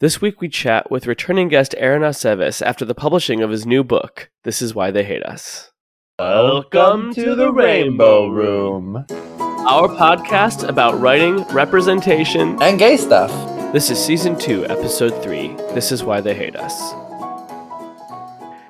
This week we chat with returning guest Aaron Aceves after the publishing of his new book, This Is Why They Hate Us. Welcome to the Rainbow Room. Our podcast about writing, representation, And gay stuff. This is season two, episode three. This is why they hate us.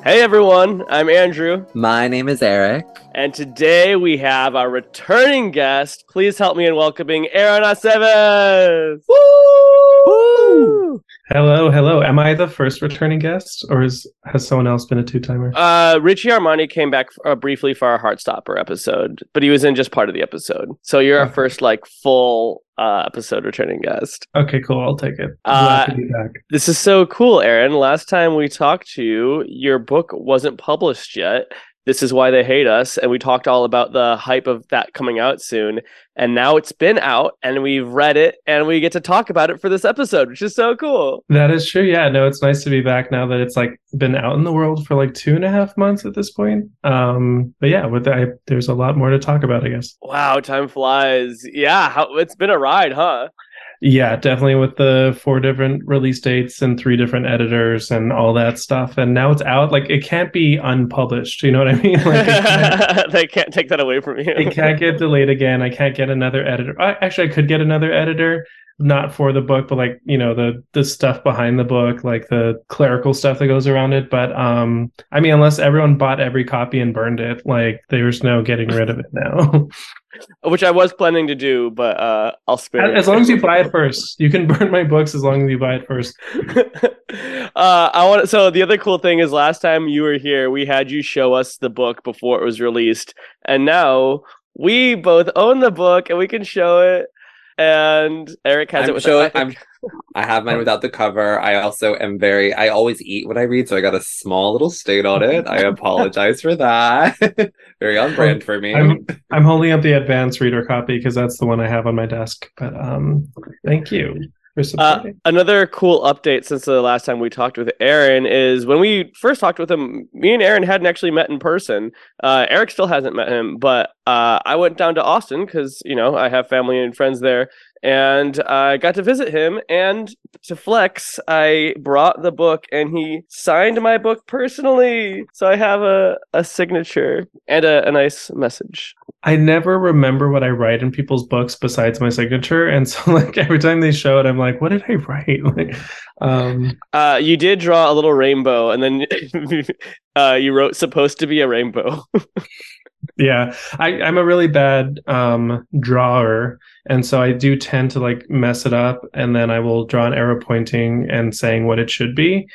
Hey everyone, I'm Andrew, My name is Eric. and today we have our returning guest. Please help me in welcoming Aaron Aceves. Woo! Hello, hello. Am I the first returning guest, or is, has someone else been a two timer? Uh, Richie Armani came back uh, briefly for our Heartstopper episode, but he was in just part of the episode. So you're our first like full uh, episode returning guest. okay, cool. I'll take it. Uh, to be back. This is so cool, Aaron. Last time we talked to you, your book wasn't published yet. This is why they hate us. And we talked all about the hype of that coming out soon. And now it's been out and we've read it and we get to talk about it for this episode, which is so cool. That is true. Yeah, no, it's nice to be back now that it's like been out in the world for like two and a half months at this point. Um, but yeah, with I, there's a lot more to talk about, I guess. Wow, time flies. Yeah, how, it's been a ride, huh? Yeah, definitely with the four different release dates and three different editors and all that stuff. And now it's out. Like it can't be unpublished. You know what I mean? Like can't, they can't take that away from you. it can't get delayed again. I can't get another editor. I, actually, I could get another editor, not for the book, but like you know the the stuff behind the book, like the clerical stuff that goes around it. But um, I mean, unless everyone bought every copy and burned it, like there's no getting rid of it now. Which I was planning to do, but uh, I'll spare as long as you buy it first, you can burn my books as long as you buy it first. uh, I want. So the other cool thing is, last time you were here, we had you show us the book before it was released, and now we both own the book and we can show it. And Eric has it I'm with showing. I I'm. I have mine without the cover. I also am very. I always eat what I read, so I got a small little stain on it. I apologize for that. very on brand for me. I'm I'm holding up the advanced reader copy because that's the one I have on my desk. But um, thank you for Uh, another cool update since the last time we talked with Aaron is when we first talked with him, me and Aaron hadn't actually met in person. Uh, Eric still hasn't met him, but uh, I went down to Austin because, you know, I have family and friends there. And I got to visit him. And to flex, I brought the book and he signed my book personally. So I have a, a signature and a, a nice message. I never remember what I write in people's books besides my signature, and so like every time they show it, I'm like, what did I write? Like, um, Uh, you did draw a little rainbow and then uh, you wrote supposed to be a rainbow. yeah, I, I'm a really bad um drawer, and so I do tend to like mess it up, and then I will draw an arrow pointing and saying what it should be.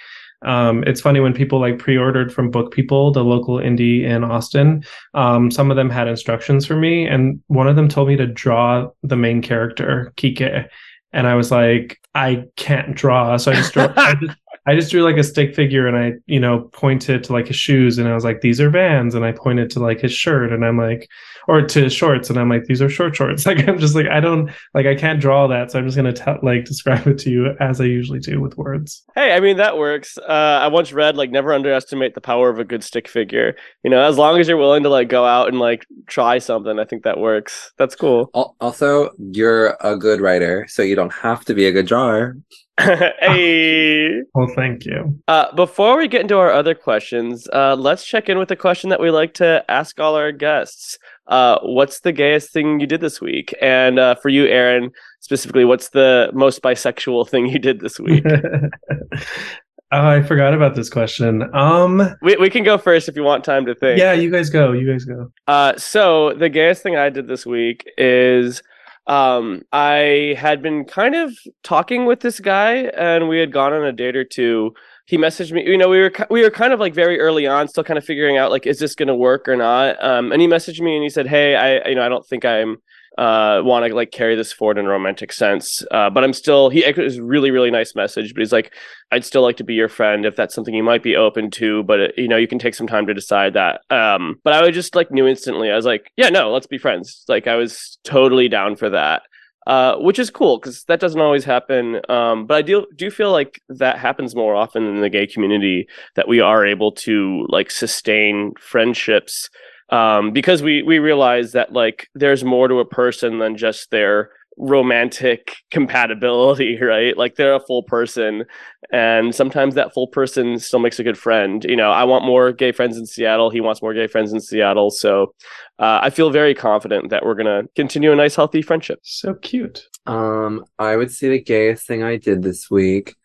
Um, it's funny when people like pre-ordered from Book People, the local indie in Austin. Um, some of them had instructions for me, and one of them told me to draw the main character, Kike, and I was like, I can't draw, so I just drew. I just, I just drew like a stick figure, and I, you know, pointed to like his shoes, and I was like, these are Vans, and I pointed to like his shirt, and I'm like, or to shorts, and I'm like, these are short shorts. Like I'm just like, I don't like, I can't draw that, so I'm just gonna tell like describe it to you as I usually do with words. Hey, I mean that works. Uh, I once read like never underestimate the power of a good stick figure. You know, as long as you're willing to like go out and like try something, I think that works. That's cool. Also, you're a good writer, so you don't have to be a good drawer. hey. Well, thank you. Uh, before we get into our other questions, uh, let's check in with the question that we like to ask all our guests. Uh, what's the gayest thing you did this week? And uh, for you, Aaron, specifically, what's the most bisexual thing you did this week? oh, I forgot about this question. Um, we, we can go first if you want time to think. yeah, you guys go. You guys go. Uh, so the gayest thing I did this week is um, I had been kind of talking with this guy, and we had gone on a date or two. He messaged me. You know, we were we were kind of like very early on, still kind of figuring out like, is this going to work or not? Um, and he messaged me and he said, "Hey, I you know I don't think I'm uh want to like carry this forward in a romantic sense. Uh but i'm still he a really really nice message but he's like i'd still like to be your friend if that's something you might be open to but it, you know you can take some time to decide that. Um but i was just like knew instantly. I was like yeah no let's be friends. Like i was totally down for that uh, which is cool because that doesn't always happen. Um, but I do do feel like that happens more often in the gay community that we are able to like sustain friendships um, because we we realize that like there's more to a person than just their romantic compatibility, right? Like they're a full person, and sometimes that full person still makes a good friend. You know, I want more gay friends in Seattle. He wants more gay friends in Seattle. So uh, I feel very confident that we're gonna continue a nice, healthy friendship. So cute. Um, I would say the gayest thing I did this week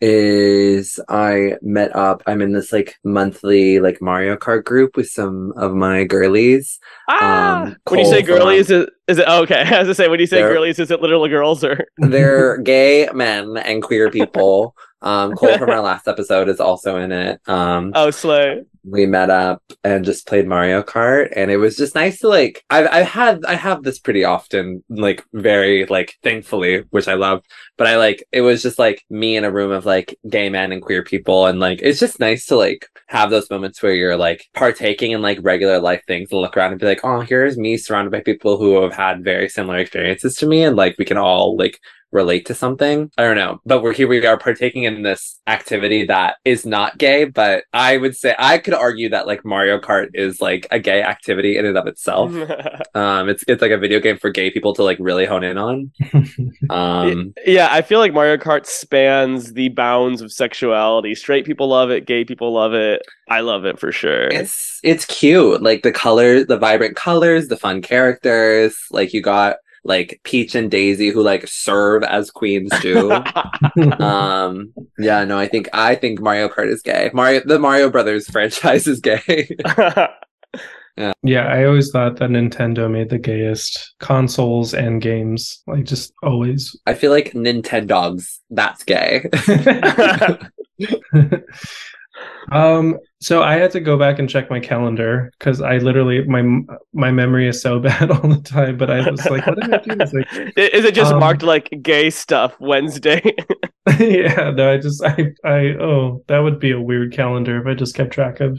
is I met up. I'm in this like monthly like Mario Kart group with some of my girlies. Ah, Um, when you say girlies, is, is it oh, okay? I was to say when you say They're- girlies, is it literal girls or? They're gay men and queer people. Um, Cole from our last episode is also in it. Um, Oh, slay! we met up and just played Mario Kart and it was just nice to like I've I've had I have this pretty often like very like thankfully which I love but I like it was just like me in a room of like gay men and queer people and like it's just nice to like have those moments where you're like partaking in like regular life things and look around and be like oh here's me surrounded by people who have had very similar experiences to me and like we can all like relate to something. I don't know, but we're here. We are partaking in this activity that is not gay, but I would say I could argue that like Mario Kart is like a gay activity in and of itself. um, it's it's like a video game for gay people to like really hone in on. Um, yeah, I feel like Mario Kart spans the bounds of sexuality. Straight people love it. Gay people love it. I love it for sure. it's it's cute, like the colors, the vibrant colors, the fun characters. Like you got like Peach and Daisy who like serve as queens too. um yeah no i think i think mario kart is gay mario the mario brothers franchise is gay Yeah, I always thought that Nintendo made the gayest consoles and games. Like just always. i feel like nintendogs that's gay um so I had to go back and check my calendar because I literally my my memory is so bad all the time. But I was like, what did I do week? Is it just Um, marked like gay stuff Wednesday? yeah, no, I just I I oh that would be a weird calendar if I just kept track of.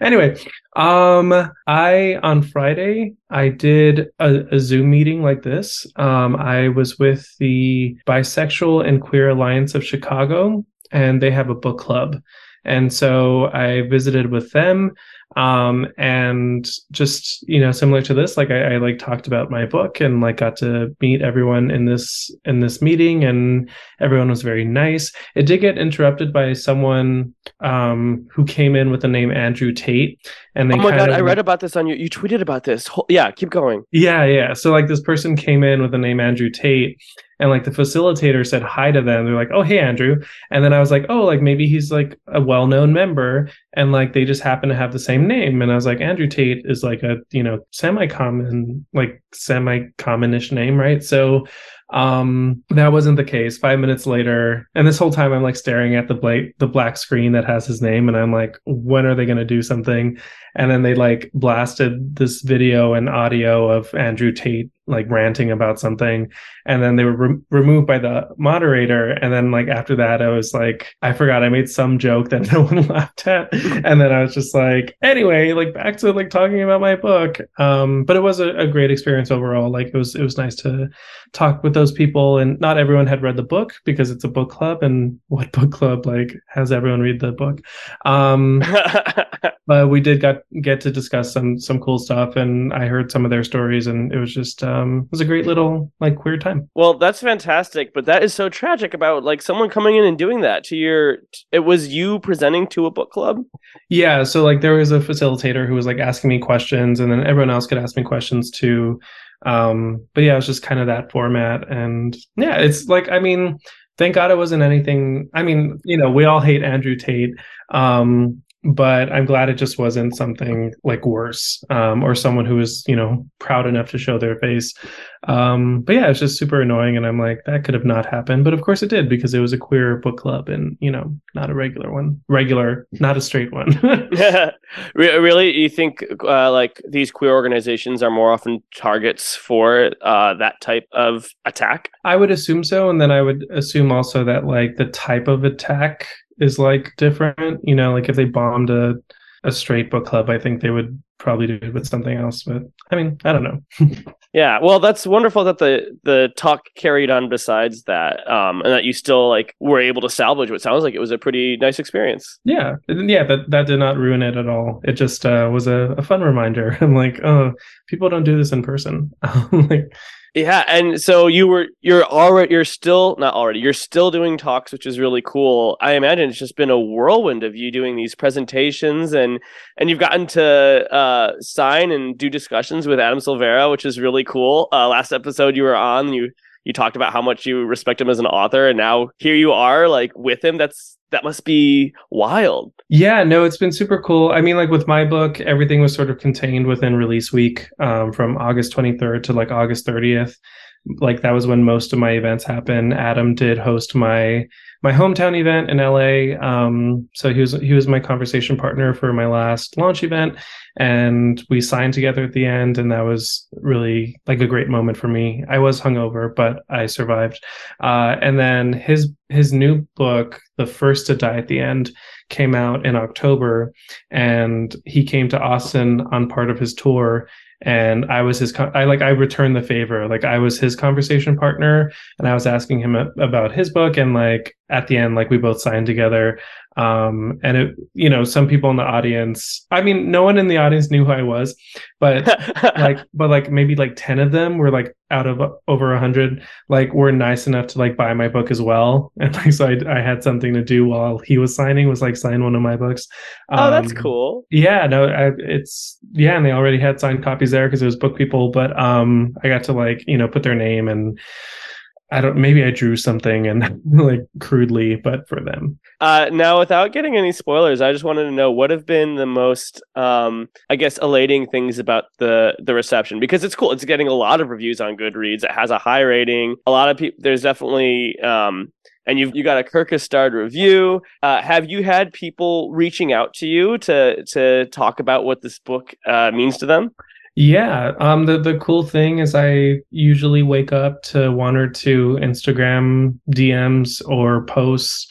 Anyway, um, I on Friday I did a, a Zoom meeting like this. Um, I was with the Bisexual and Queer Alliance of Chicago, and they have a book club. And so I visited with them um and just you know similar to this like I, I like talked about my book and like got to meet everyone in this in this meeting and everyone was very nice it did get interrupted by someone um who came in with the name andrew tate and they oh my god, kind I read about this on you. You tweeted about this. Yeah, keep going. yeah, yeah. So like this person came in with the name Andrew Tate and like the facilitator said hi to them. They're like, "Oh, hey Andrew." And then I was like, "Oh, like maybe he's like a well-known member and like they just happen to have the same name." And I was like, "Andrew Tate is like a, you know, semi-common like semi-commonish name, right?" So um that wasn't the case 5 minutes later and this whole time I'm like staring at the black the black screen that has his name and I'm like when are they going to do something and then they like blasted this video and audio of Andrew Tate like ranting about something and then they were re- removed by the moderator and then like after that I was like I forgot I made some joke that no one laughed at and then I was just like anyway like back to like talking about my book. Um but it was a, a great experience overall. Like it was it was nice to talk with those people and not everyone had read the book because it's a book club and what book club like has everyone read the book? Um but we did got get to discuss some some cool stuff and i heard some of their stories and it was just um it was a great little like queer time well, that's fantastic, but that is so tragic about like someone coming in and doing that to your. It was you presenting to a book club. yeah so like there was a facilitator who was like asking me questions and then everyone else could ask me questions too um but yeah it was just kind of that format and yeah it's like i mean thank god it wasn't anything i mean you know we all hate andrew tate um but i'm glad it just wasn't something like worse um or someone who was you know proud enough to show their face. Um but yeah it's just super annoying and i'm like that could have not happened. But of course it did because it was a queer book club and you know not a regular one. Regular not a straight one. Re- really, you think uh, like these queer organizations are more often targets for uh, that type of attack? I would assume so, and then I would assume also that like the type of attack is like different. You know, like if they bombed a a straight book club, I think they would probably do it with something else. But I mean, I don't know. Yeah, well, that's wonderful that the the talk carried on besides that, um, and that you still like were able to salvage what sounds like it was a pretty nice experience. yeah, yeah, that that did not ruin it at all. It just uh, was a, a fun reminder. I'm like, oh, people don't do this in person. like, Yeah, and so you were you're already you're still not already you're still doing talks, which is really cool. I imagine it's just been a whirlwind of you doing these presentations and and you've gotten to uh, sign and do discussions with Adam Silvera, which is really cool. Uh, last episode you were on, you you talked about how much you respect him as an author, and now here you are like with him. That's that must be wild. Yeah, no, it's been super cool. I mean, like with my book, everything was sort of contained within release week um, from August 23rd to like August 30th. Like that was when most of my events happen. Adam did host my my hometown event in LA. Um, so he was he was my conversation partner for my last launch event, and we signed together at the end, and that was really like a great moment for me. I was hungover, but I survived. Uh, and then his his new book, The First to Die at the End, came out in October, and he came to Austin on part of his tour and I was his I like I returned the favor. Like I was his conversation partner and I was asking him about his book and like at the end like we both signed together um and it you know some people in the audience i mean no one in the audience knew who i was but like but like maybe like 10 of them were like out of over 100 like were nice enough to like buy my book as well. And like so i, I had something to do while he was signing was like sign one of my books. Um, oh that's um, cool. yeah no I, it's yeah and they already had signed copies there because it was book people but um i got to like you know put their name and I don't maybe I drew something and like crudely, but for them. Uh, now, without getting any spoilers, I just wanted to know what have been the most, um, I guess, elating things about the the reception because it's cool. It's getting a lot of reviews on Goodreads. It has a high rating. A lot of people. There's definitely. Um, and you've you got a Kirkus starred review. Uh, have you had people reaching out to you to to talk about what this book uh, means to them? Yeah. Um the, the cool thing is I usually wake up to one or two Instagram DMs or posts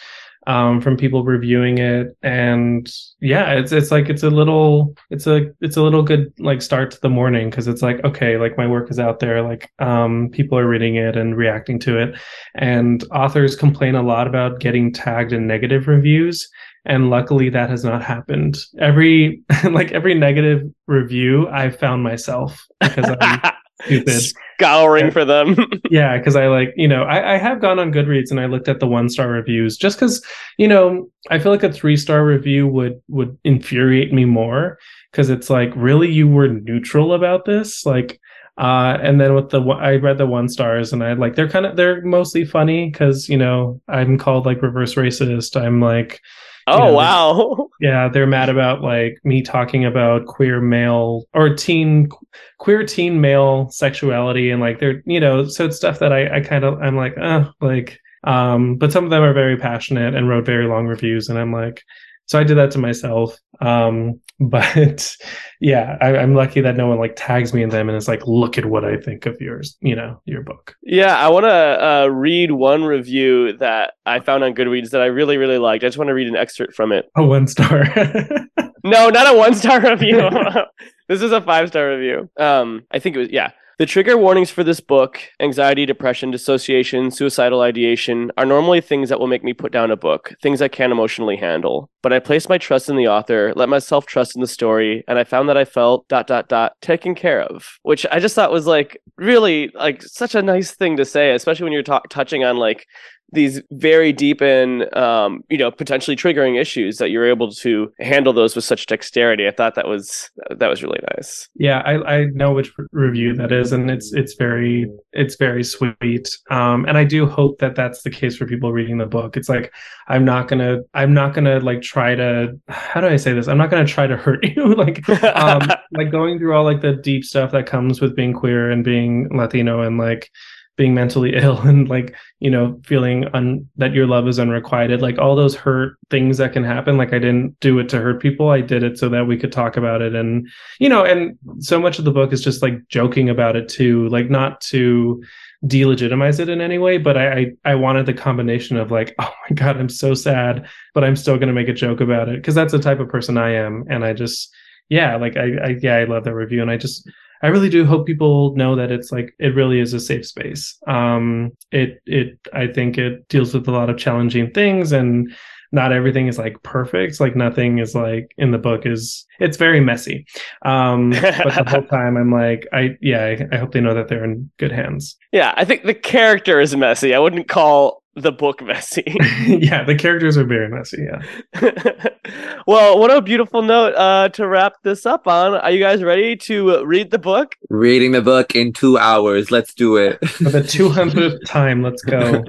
um, from people reviewing it and yeah it's it's like it's a little it's a it's a little good like start to the morning because it's like okay like my work is out there like um, people are reading it and reacting to it and authors complain a lot about getting tagged in negative reviews and luckily that has not happened. Every like every negative review i've found myself because i'm stupid. Scouring for them. Yeah because i like you know I, I have gone on goodreads and i looked at the one star reviews just because you know i feel like a three star review would would infuriate me more because it's like really you were neutral about this? Like uh, and then with the I read the one stars and I like they're kind of they're mostly funny because you know I'm called like reverse racist. I'm like Oh know, wow. Yeah, they're mad about like me talking about queer male or teen queer teen male sexuality and like they're you know, so it's stuff that I, I kind of I'm like, uh like um but some of them are very passionate and wrote very long reviews and I'm like so I did that to myself. Um, but yeah, I, am lucky that no one like tags me in them and is like, look at what I think of yours, you know, your book. Yeah, I want to uh, read one review that I found on Goodreads that I really, really liked. I just want to read an excerpt from it. A one star. no, not a one star review. this is a five star review. Um, I think it was yeah. The trigger warnings for this book, anxiety, depression, dissociation, suicidal ideation, are normally things that will make me put down a book, things I can't emotionally handle. But I placed my trust in the author, let myself trust in the story, and I found that I felt dot dot dot taken care of, which I just thought was like really like such a nice thing to say, especially when you're touching on like these very deep in um, you know potentially triggering issues that you're able to handle those with such dexterity. I thought that was that was really nice. Yeah i, I know which review that is and it's it's very it's very sweet. Um, and i do hope that that's the case for people reading the book. It's like i'm not gonna i'm not gonna like try to how do i say this? I'm not gonna try to hurt you. Like um like going through all like the deep stuff that comes with being queer and being latino and like being mentally ill and like you know feeling un- that your love is unrequited like all those hurt things that can happen like i didn't do it to hurt people i did it so that we could talk about it. And you know and so much of the book is just like joking about it too like not to delegitimize it in any way but I, I i wanted the combination of like oh my god i'm so sad but i'm still going to make a joke about it because that's the type of person i am. And i just yeah like I, I yeah i love that review and i just I really do hope people know that it's like it really is a safe space. Um, it it I think it deals with a lot of challenging things and not everything is like perfect. Like nothing is like in the book is it's very messy. Um, but the whole time I'm like, I yeah, I, I hope they know that they're in good hands. Yeah, I think the character is messy. I wouldn't call the book messy. yeah, the characters are very messy. Yeah. well, what a beautiful note uh, to wrap this up on. Are you guys ready to read the book? Reading the book in two hours. Let's do it. For the 200th time, let's go.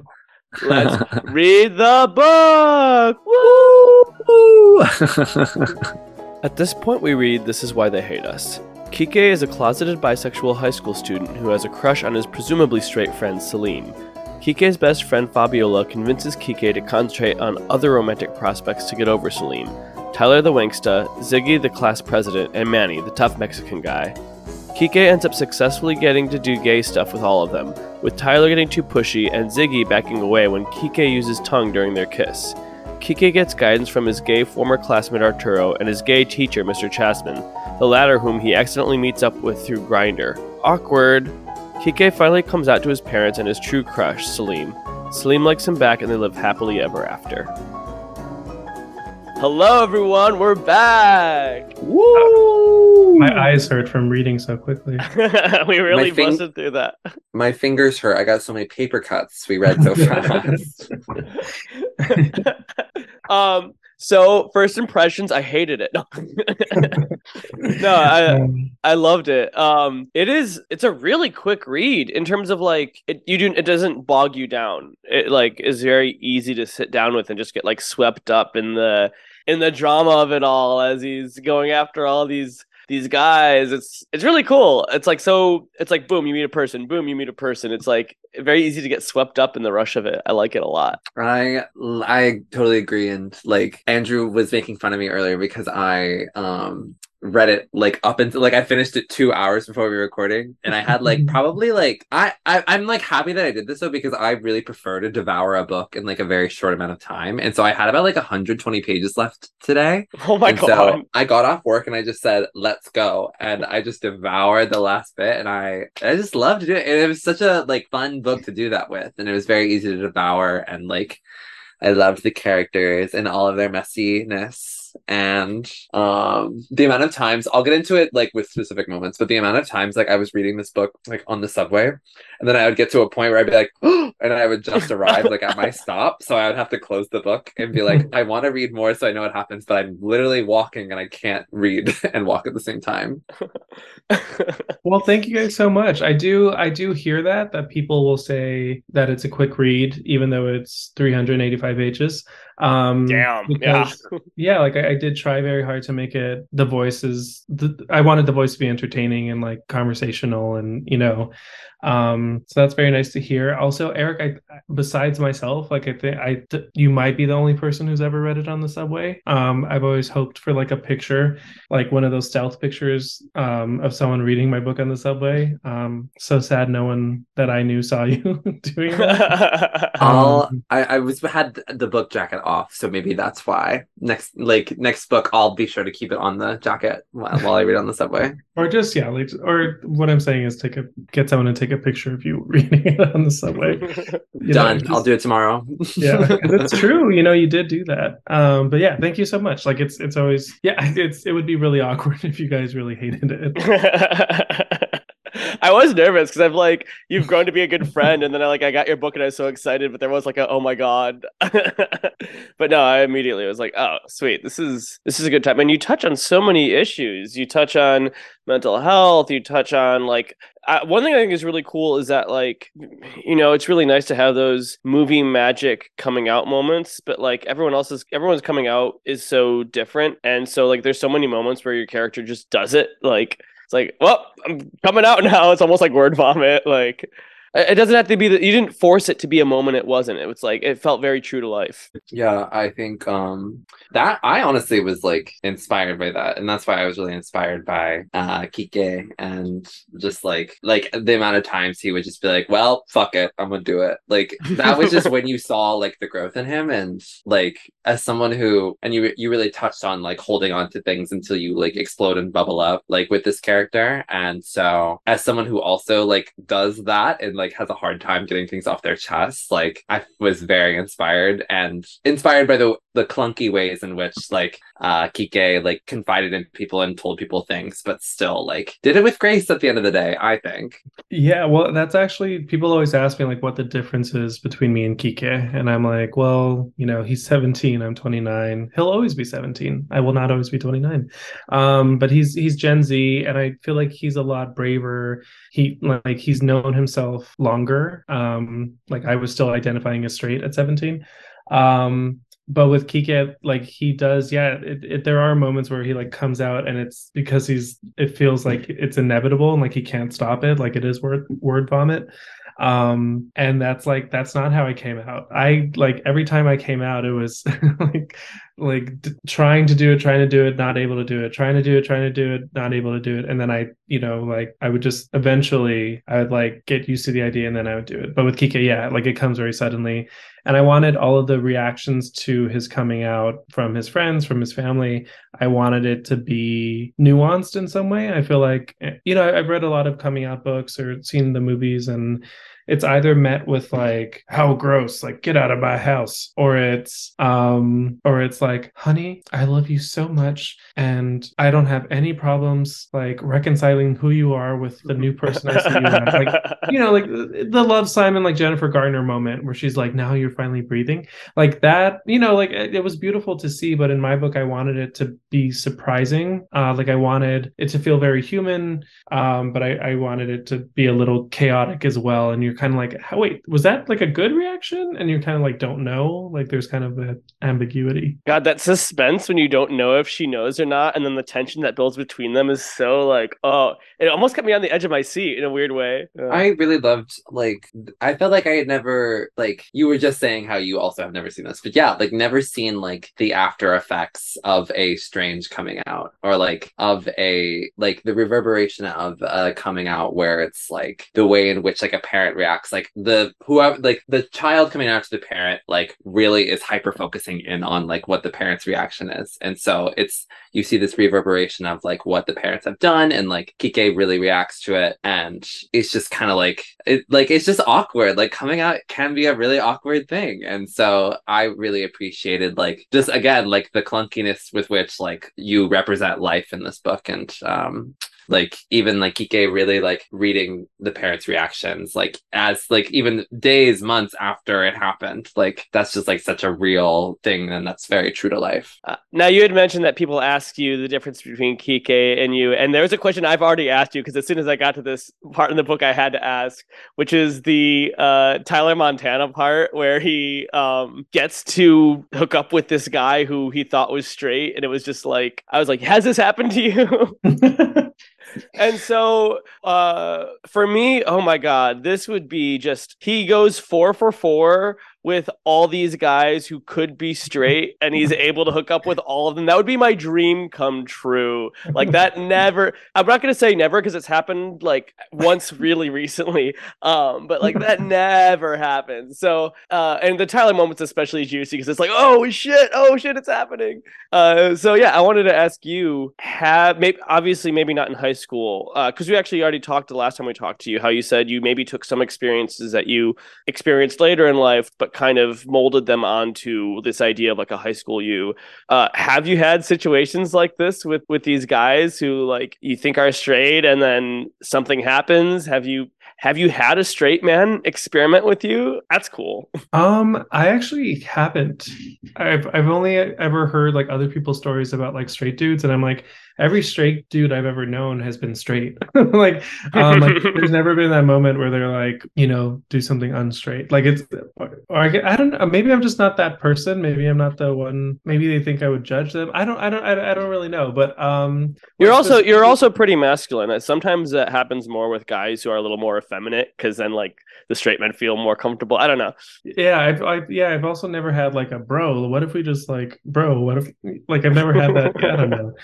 Let's read the book. Woo! At this point, we read This Is Why They Hate Us. Kike is a closeted bisexual high school student who has a crush on his presumably straight friend Saleem. Kike's best friend Fabiola convinces Kike to concentrate on other romantic prospects to get over Saleem Tyler the Wanksta, Ziggy the class president, and Manny, the tough Mexican guy. Kike ends up successfully getting to do gay stuff with all of them, with Tyler getting too pushy and Ziggy backing away when Kike uses tongue during their kiss. Kike gets guidance from his gay former classmate Arturo and his gay teacher, Mr. Chasman, the latter whom he accidentally meets up with through Grindr. Awkward. Kike finally comes out to his parents and his true crush, Saleem. Saleem likes him back and they live happily ever after. Hello, everyone. We're back. Woo! My eyes hurt from reading so quickly. we really fing- busted through that. My fingers hurt. I got so many paper cuts. We read so fast. um. So first impressions, I hated it. no, I Um, I loved it. Um, it is it's a really quick read in terms of like it you do it doesn't bog you down. It like is very easy to sit down with and just get like swept up in the in the drama of it all as he's going after all these these guys. It's it's really cool. It's like so it's like boom, you meet a person, boom, you meet a person. It's like very easy to get swept up in the rush of it. I like it a lot. I I totally agree, and like Andrew was making fun of me earlier because I um read it like up until like I finished it two hours before we were recording, and I had like probably like I, I I'm like happy that I did this though because I really prefer to devour a book in like a very short amount of time, and so I had about like 120 pages left today. Oh my and god. so I got off work and I just said, "Let's go," and I just devoured the last bit, and I I just loved to do it. And it was such a like fun book to do that with, and it was very easy to devour, and like I loved the characters and all of their messiness. And um the amount of times I'll get into it like with specific moments, but the amount of times like I was reading this book like on the subway, and then I would get to a point where I'd be like, and I would just arrive like at my stop, so I would have to close the book and be like, I want to read more so I know what happens, but I'm literally walking and I can't read and walk at the same time. Well, thank you guys so much. I do I do hear that that people will say that it's a quick read even though it's 385 pages. Um Damn. Yeah. because- yeah, like I, I did try very hard to make it the voices the, I wanted the voice to be entertaining and like conversational and you know um so that's very nice to hear also eric i besides myself like i think i th- you might be the only person who's ever read it on the subway um i've always hoped for like a picture like one of those stealth pictures um of someone reading my book on the subway um so sad no one that i knew saw you doing that I'll Um, I, I was had the book jacket off, so maybe that's why. Next like next book I'll be sure to keep it on the jacket while, while I read on the subway. or just yeah like or what i'm saying is take a get someone to take a picture of you reading it on the subway You know, Done. just- I'll do it tomorrow. yeah, it's true you know you did do that um but yeah thank you so much like it's it's always yeah it's it would be really awkward if you guys really hated it I was nervous because I've like you've grown to be a good friend, and then I like I got your book and I was so excited, but there was like a oh my god. but no, I immediately was like, oh sweet, this is this is a good time, and you touch on so many issues. You touch on mental health. You touch on like one thing I think is really cool is that like you know it's really nice to have those movie magic coming out moments, but like everyone else is everyone's coming out is so different, and so like there's so many moments where your character just does it like it's like, well, I'm coming out now. It's almost like word vomit. Like, it doesn't have to be that you didn't force it to be a moment. It wasn't. It was like it felt very true to life. Yeah, I think um that I honestly was like inspired by that, and that's why I was really inspired by uh Kike and just like like the amount of times he would just be like, "Well, fuck it, I'm gonna do it." Like that was just when you saw like the growth in him, and like as someone who and you you really touched on like holding on to things until you like explode and bubble up like with this character, and so as someone who also like does that and like has a hard time getting things off their chest, like I was very inspired and inspired by the the clunky ways in which like uh Kike like confided in people and told people things, but still like did it with grace at the end of the day, I think. Yeah, well, that's actually people always ask me like what the difference is between me and Kike, and I'm like, well, you know, he's 17, I'm 29. He'll always be 17. I will not always be 29. Um, but he's he's Gen Z, and I feel like he's a lot braver. He like he's known himself longer. Um, like I was still identifying as straight at 17. Um, but with Kike, like he does, yeah, it, it, there are moments where he like comes out and it's because he's, it feels like it's inevitable and like he can't stop it. Like it is word, word vomit. Um, and that's like, that's not how I came out. I like every time I came out, it was like, like d- trying to do it, trying to do it, not able to do it, trying to do it, trying to do it, not able to do it. And then I, you know, like I would just eventually, I would like get used to the idea and then I would do it. But with Kike, yeah, like it comes very suddenly and I wanted all of the reactions to his coming out from his friends, from his family. I wanted it to be nuanced in some way. I feel like, eh, you know, I've read a lot of coming out books or seen the movies, and it's either met with like how gross like get out of my house or it's um or it's like honey i love you so much and i don't have any problems like reconciling who you are with the new person i see you like you know like the love simon like jennifer garner moment where she's like now you're finally breathing. Like that you know like it, it was beautiful to see but in my book i wanted it to be surprising. Uh like i wanted it to feel very human um but i i wanted it to be a little chaotic as well and you're kind of like, wait, was that like a good reaction? And you kind of like don't know. Like there's kind of that ambiguity. God, that suspense when you don't know if she knows or not, and then the tension that builds between them is so like, oh, it almost kept me on the edge of my seat in a weird way. Yeah. I really loved like I felt like I had never like you were just saying how you also have never seen this, but yeah, like never seen like the after effects of a strange coming out or like of a like the reverberation of a coming out where it's like the way in which like a parent reacts like the whoever like the child coming out to the parent like really is hyper focusing in on like what the parent's reaction is. And so it's you see this reverberation of like what the parents have done and like kike really reacts to it and it's just kind of like it like it's just awkward. Like coming out can be a really awkward thing. And so i really appreciated like just again like the clunkiness with which like you represent life in this book. And um like even like Kike really like reading the parents' reactions, like as like even days, months after it happened. Like that's just like such a real thing, and that's very true to life. Uh, now you had mentioned that people ask you the difference between Kike and you, and there's a question I've already asked you because as soon as I got to this part in the book, I had to ask, which is the uh, Tyler Montana part where he um, gets to hook up with this guy who he thought was straight, and it was just like I was like, has this happened to you? and so uh for me oh my god this would be just he goes four for four with all these guys who could be straight and he's able to hook up with all of them. That would be my dream come true. Like that never I'm not going to say never because it's happened like once really recently. Um but like that never happens. So uh and the Tyler moment's especially juicy because it's like oh shit, oh shit it's happening. Uh so yeah, I wanted to ask you have maybe obviously maybe not in high school uh cuz we actually already talked the last time we talked to you how you said you maybe took some experiences that you experienced later in life but kind of molded them onto this idea of like a high school you. Uh, have you had situations like this with with these guys who like you think are straight and then something happens? Have you have you had a straight man experiment with you? That's cool. Um, I actually haven't. I've I've only ever heard like other people's stories about like straight dudes, and I'm like, every straight dude I've ever known has been straight. like, um, like there's never been that moment where they're like, you know, do something unstraight. Like it's, or I, I don't know. Maybe I'm just not that person. Maybe I'm not the one. Maybe they think I would judge them. I don't. I don't. I, I don't really know. But um, you're also you're also pretty masculine. Sometimes that happens more with guys who are a little more effeminate because then like the straight men feel more comfortable. I don't know. Yeah, I've, I've yeah, I've also never had like a bro. What if we just like bro? What if like I've never had that? I don't know.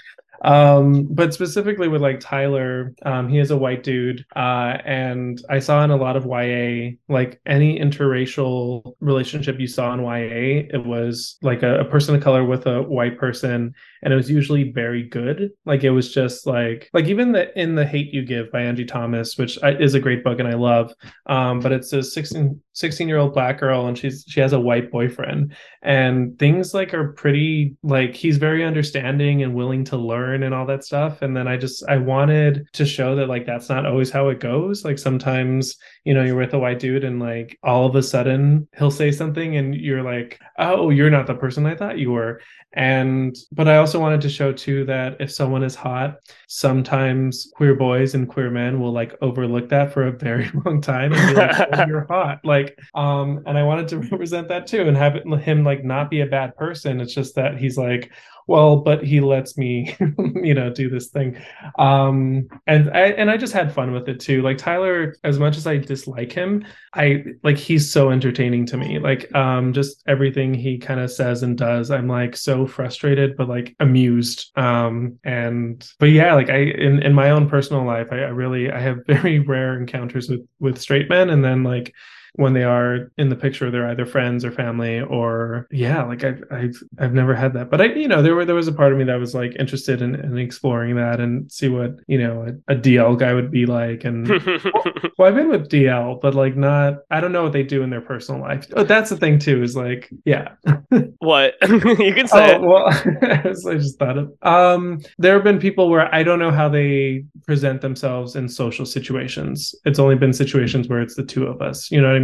Um, but specifically with like Tyler, um, he is a white dude, uh, and I saw in a lot of YA, like any interracial relationship you saw in YA, it was like a, a person of color with a white person, and it was usually very good. Like it was just like like even the in the Hate U Give by Angie Thomas, which is a great book and I love, um, but it's a 16 16 year old black girl and she's she has a white boyfriend. And things like are pretty like he's very understanding and willing to learn and all that stuff. And then i just i wanted to show that like that's not always how it goes. Like sometimes you know you're with a white dude and like all of a sudden he'll say something and you're like oh you're not the person i thought you were. And but i also wanted to show too that if someone is hot sometimes queer boys and queer men will like overlook that for a very long time and be like oh, you're hot. Like um and i wanted to represent that too and have him like not be a bad person. It's just that he's like well but he lets me you know do this thing. Um and i and i just had fun with it too. Like tyler as much as i dislike him i like he's so entertaining to me. Like um just everything he kind of says and does i'm like so frustrated but like amused. Um and but yeah like i in in my own personal life i, I really i have very rare encounters with with straight men. And then like when they are in the picture they're either friends or family or yeah like I've, I've i've never had that. But i you know there were there was a part of me that was like interested in, in exploring that and see what you know a, a dl guy would be like. And well i've been with dl but like not i don't know what they do in their personal life. Oh, that's the thing too is like yeah. What? You can say oh, well I just thought of um there have been people where i don't know how they present themselves in social situations. It's only been situations where it's the two of us. You know what i mean?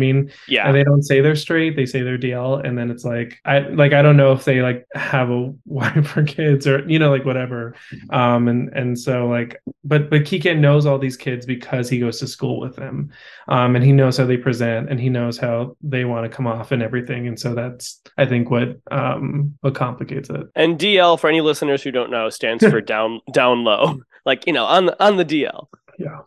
Yeah. And they don't say they're straight, they say they're DL, and then it's like I like I don't know if they like have a wife for kids or you know like whatever. Um and and so like but but Kike knows all these kids because he goes to school with them. Um and he knows how they present and he knows how they want to come off and everything. And so that's I think what um what complicates it. And DL for any listeners who don't know stands for down down low. Like, you know, on the on the DL. Yeah.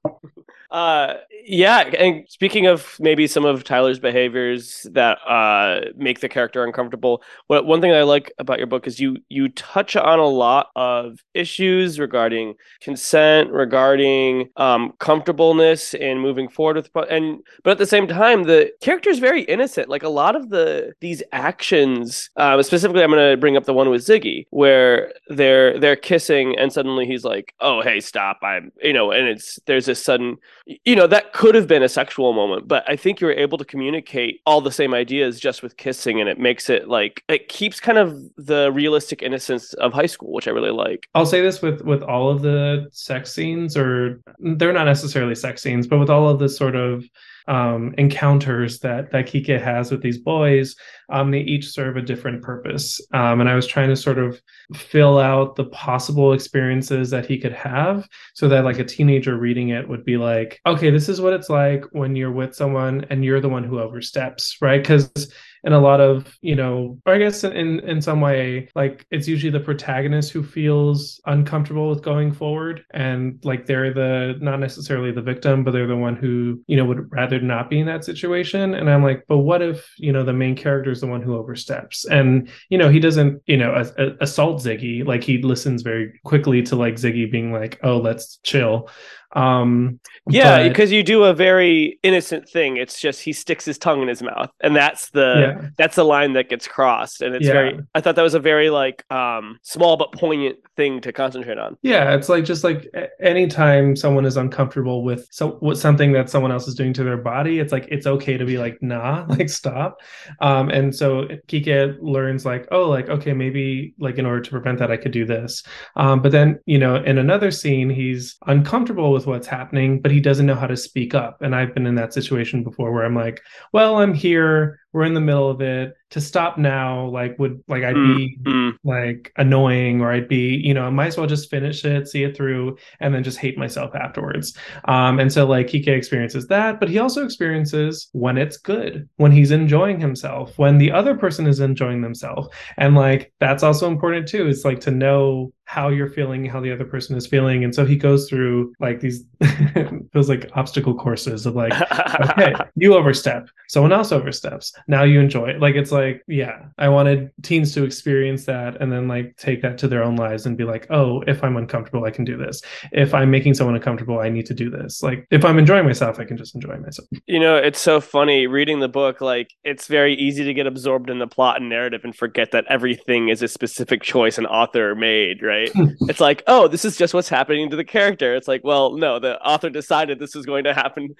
Uh, yeah, and speaking of maybe some of Tyler's behaviors that uh, make the character uncomfortable, what one thing I like about your book is you you touch on a lot of issues regarding consent, regarding um, comfortableness and moving forward with, and but at the same time, the character is very innocent. Like a lot of the these actions, um, specifically, I'm going to bring up the one with Ziggy where they're they're kissing, and suddenly he's like, "Oh, hey, stop!" I'm, you know, and it's there's this sudden you know that could have been a sexual moment but i think you're able to communicate all the same ideas just with kissing and it makes it like it keeps kind of the realistic innocence of high school which i really like. I'll say this with with all of the sex scenes or they're not necessarily sex scenes but with all of the sort of um, encounters that that Kike has with these boys, um, they each serve a different purpose. Um, and I was trying to sort of fill out the possible experiences that he could have, so that like a teenager reading it would be like, okay, this is what it's like when you're with someone and you're the one who oversteps, right? Because in a lot of you know i guess in in some way like it's usually the protagonist who feels uncomfortable with going forward and like they're the not necessarily the victim but they're the one who you know would rather not be in that situation. And i'm like but what if you know the main character is the one who oversteps? And you know he doesn't you know a, a, assault ziggy. Like he listens very quickly to like ziggy being like oh let's chill um yeah because but... you do a very innocent thing it's just he sticks his tongue in his mouth and that's the yeah. that's the line that gets crossed and it's yeah. very i thought that was a very like um small but poignant thing to concentrate on yeah it's like just like anytime someone is uncomfortable with so with something that someone else is doing to their body it's like it's okay to be like nah like stop um and so kike learns like oh like okay maybe like in order to prevent that i could do this um but then you know in another scene he's uncomfortable with with what's happening, but he doesn't know how to speak up. And I've been in that situation before where I'm like, well, I'm here we're in the middle of it to stop now like would like i'd be mm-hmm. like annoying or i'd be you know i might as well just finish it see it through and then just hate myself afterwards. Um and so like kike experiences that but he also experiences when it's good when he's enjoying himself when the other person is enjoying themselves. And like that's also important too it's like to know how you're feeling how the other person is feeling. And so he goes through like these feels like obstacle courses of like okay you overstep someone else oversteps now you enjoy it. Like it's like yeah i wanted teens to experience that and then like take that to their own lives and be like oh if i'm uncomfortable i can do this. If i'm making someone uncomfortable i need to do this. Like if i'm enjoying myself i can just enjoy myself. You know it's so funny reading the book like it's very easy to get absorbed in the plot and narrative and forget that everything is a specific choice an author made right? It's like oh this is just what's happening to the character. It's like well no the author decided this was going to happen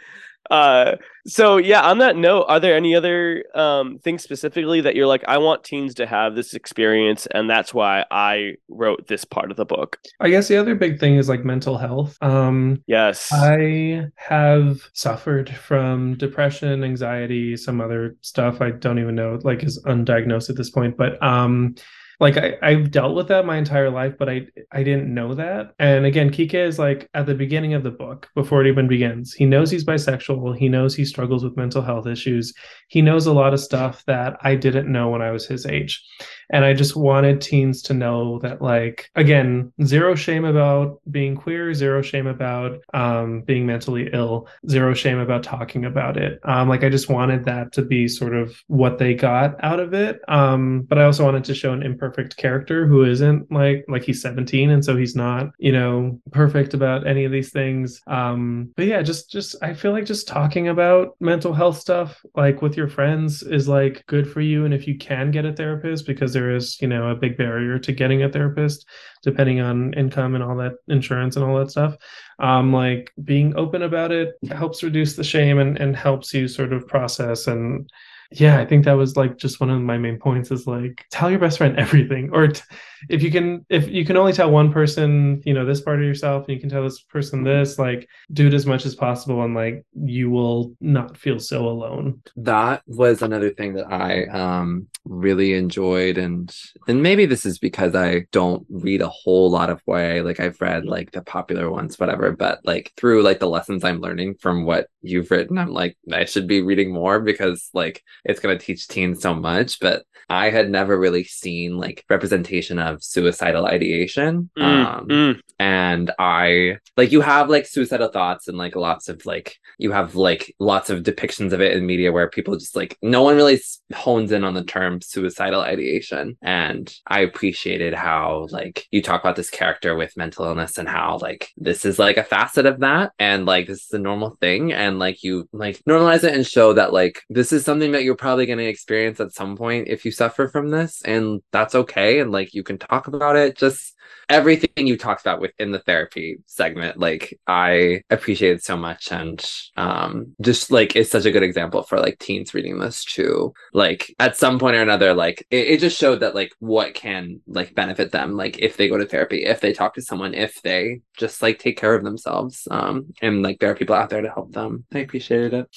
uh, so yeah, on that note, are there any other um, things specifically that you're like, I want teens to have this experience, and that's why I wrote this part of the book? I guess the other big thing is like mental health. Um, yes, I have suffered from depression, anxiety, some other stuff I don't even know, like is undiagnosed at this point, but um, like I, I've dealt with that my entire life, but I I didn't know that. And again, Kike is like at the beginning of the book, before it even begins. He knows he's bisexual. He knows he struggles with mental health issues. He knows a lot of stuff that I didn't know when I was his age. And I just wanted teens to know that, like, again, zero shame about being queer, zero shame about um, being mentally ill, zero shame about talking about it. Um, like, I just wanted that to be sort of what they got out of it. Um, but I also wanted to show an imperfect character who isn't like like he's 17 and so he's not you know perfect about any of these things. Um, but yeah, just just I feel like just talking about mental health stuff like with your friends is like good for you, and if you can get a therapist because there is you know a big barrier to getting a therapist depending on income and all that insurance and all that stuff um like being open about it helps reduce the shame and and helps you sort of process and yeah i think that was like just one of my main points is like tell your best friend everything. Or t- if you can if you can only tell one person you know this part of yourself and you can tell this person this like do it as much as possible and like you will not feel so alone. That was another thing that i um really enjoyed and and maybe this is because i don't read a whole lot of YA like i've read like the popular ones whatever but like through like the lessons i'm learning from what you've written i'm like i should be reading more because like it's going to teach teens so much but i had never really seen like representation of suicidal ideation. Mm, um mm. and i like you have like suicidal thoughts and like lots of like you have like lots of depictions of it in media where people just like no one really hones in on the term suicidal ideation. And i appreciated how like you talk about this character with mental illness and how like this is like a facet of that and like this is a normal thing. And like you like normalize it and show that like this is something that you're probably going to experience at some point if you suffer from this and that's okay and like you can talk about it just everything you talked about within the therapy segment like i appreciate it so much and um just like it's such a good example for like teens reading this too. Like at some point or another like it, it just showed that like what can like benefit them like if they go to therapy if they talk to someone if they just like take care of themselves um and like there are people out there to help them. I appreciated it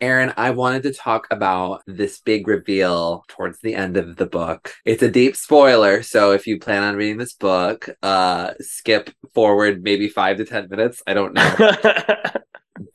Aaron, I wanted to talk about this big reveal towards the end of the book. It's a deep spoiler, so if you plan on reading this book, uh skip forward maybe 5 to 10 minutes. I don't know.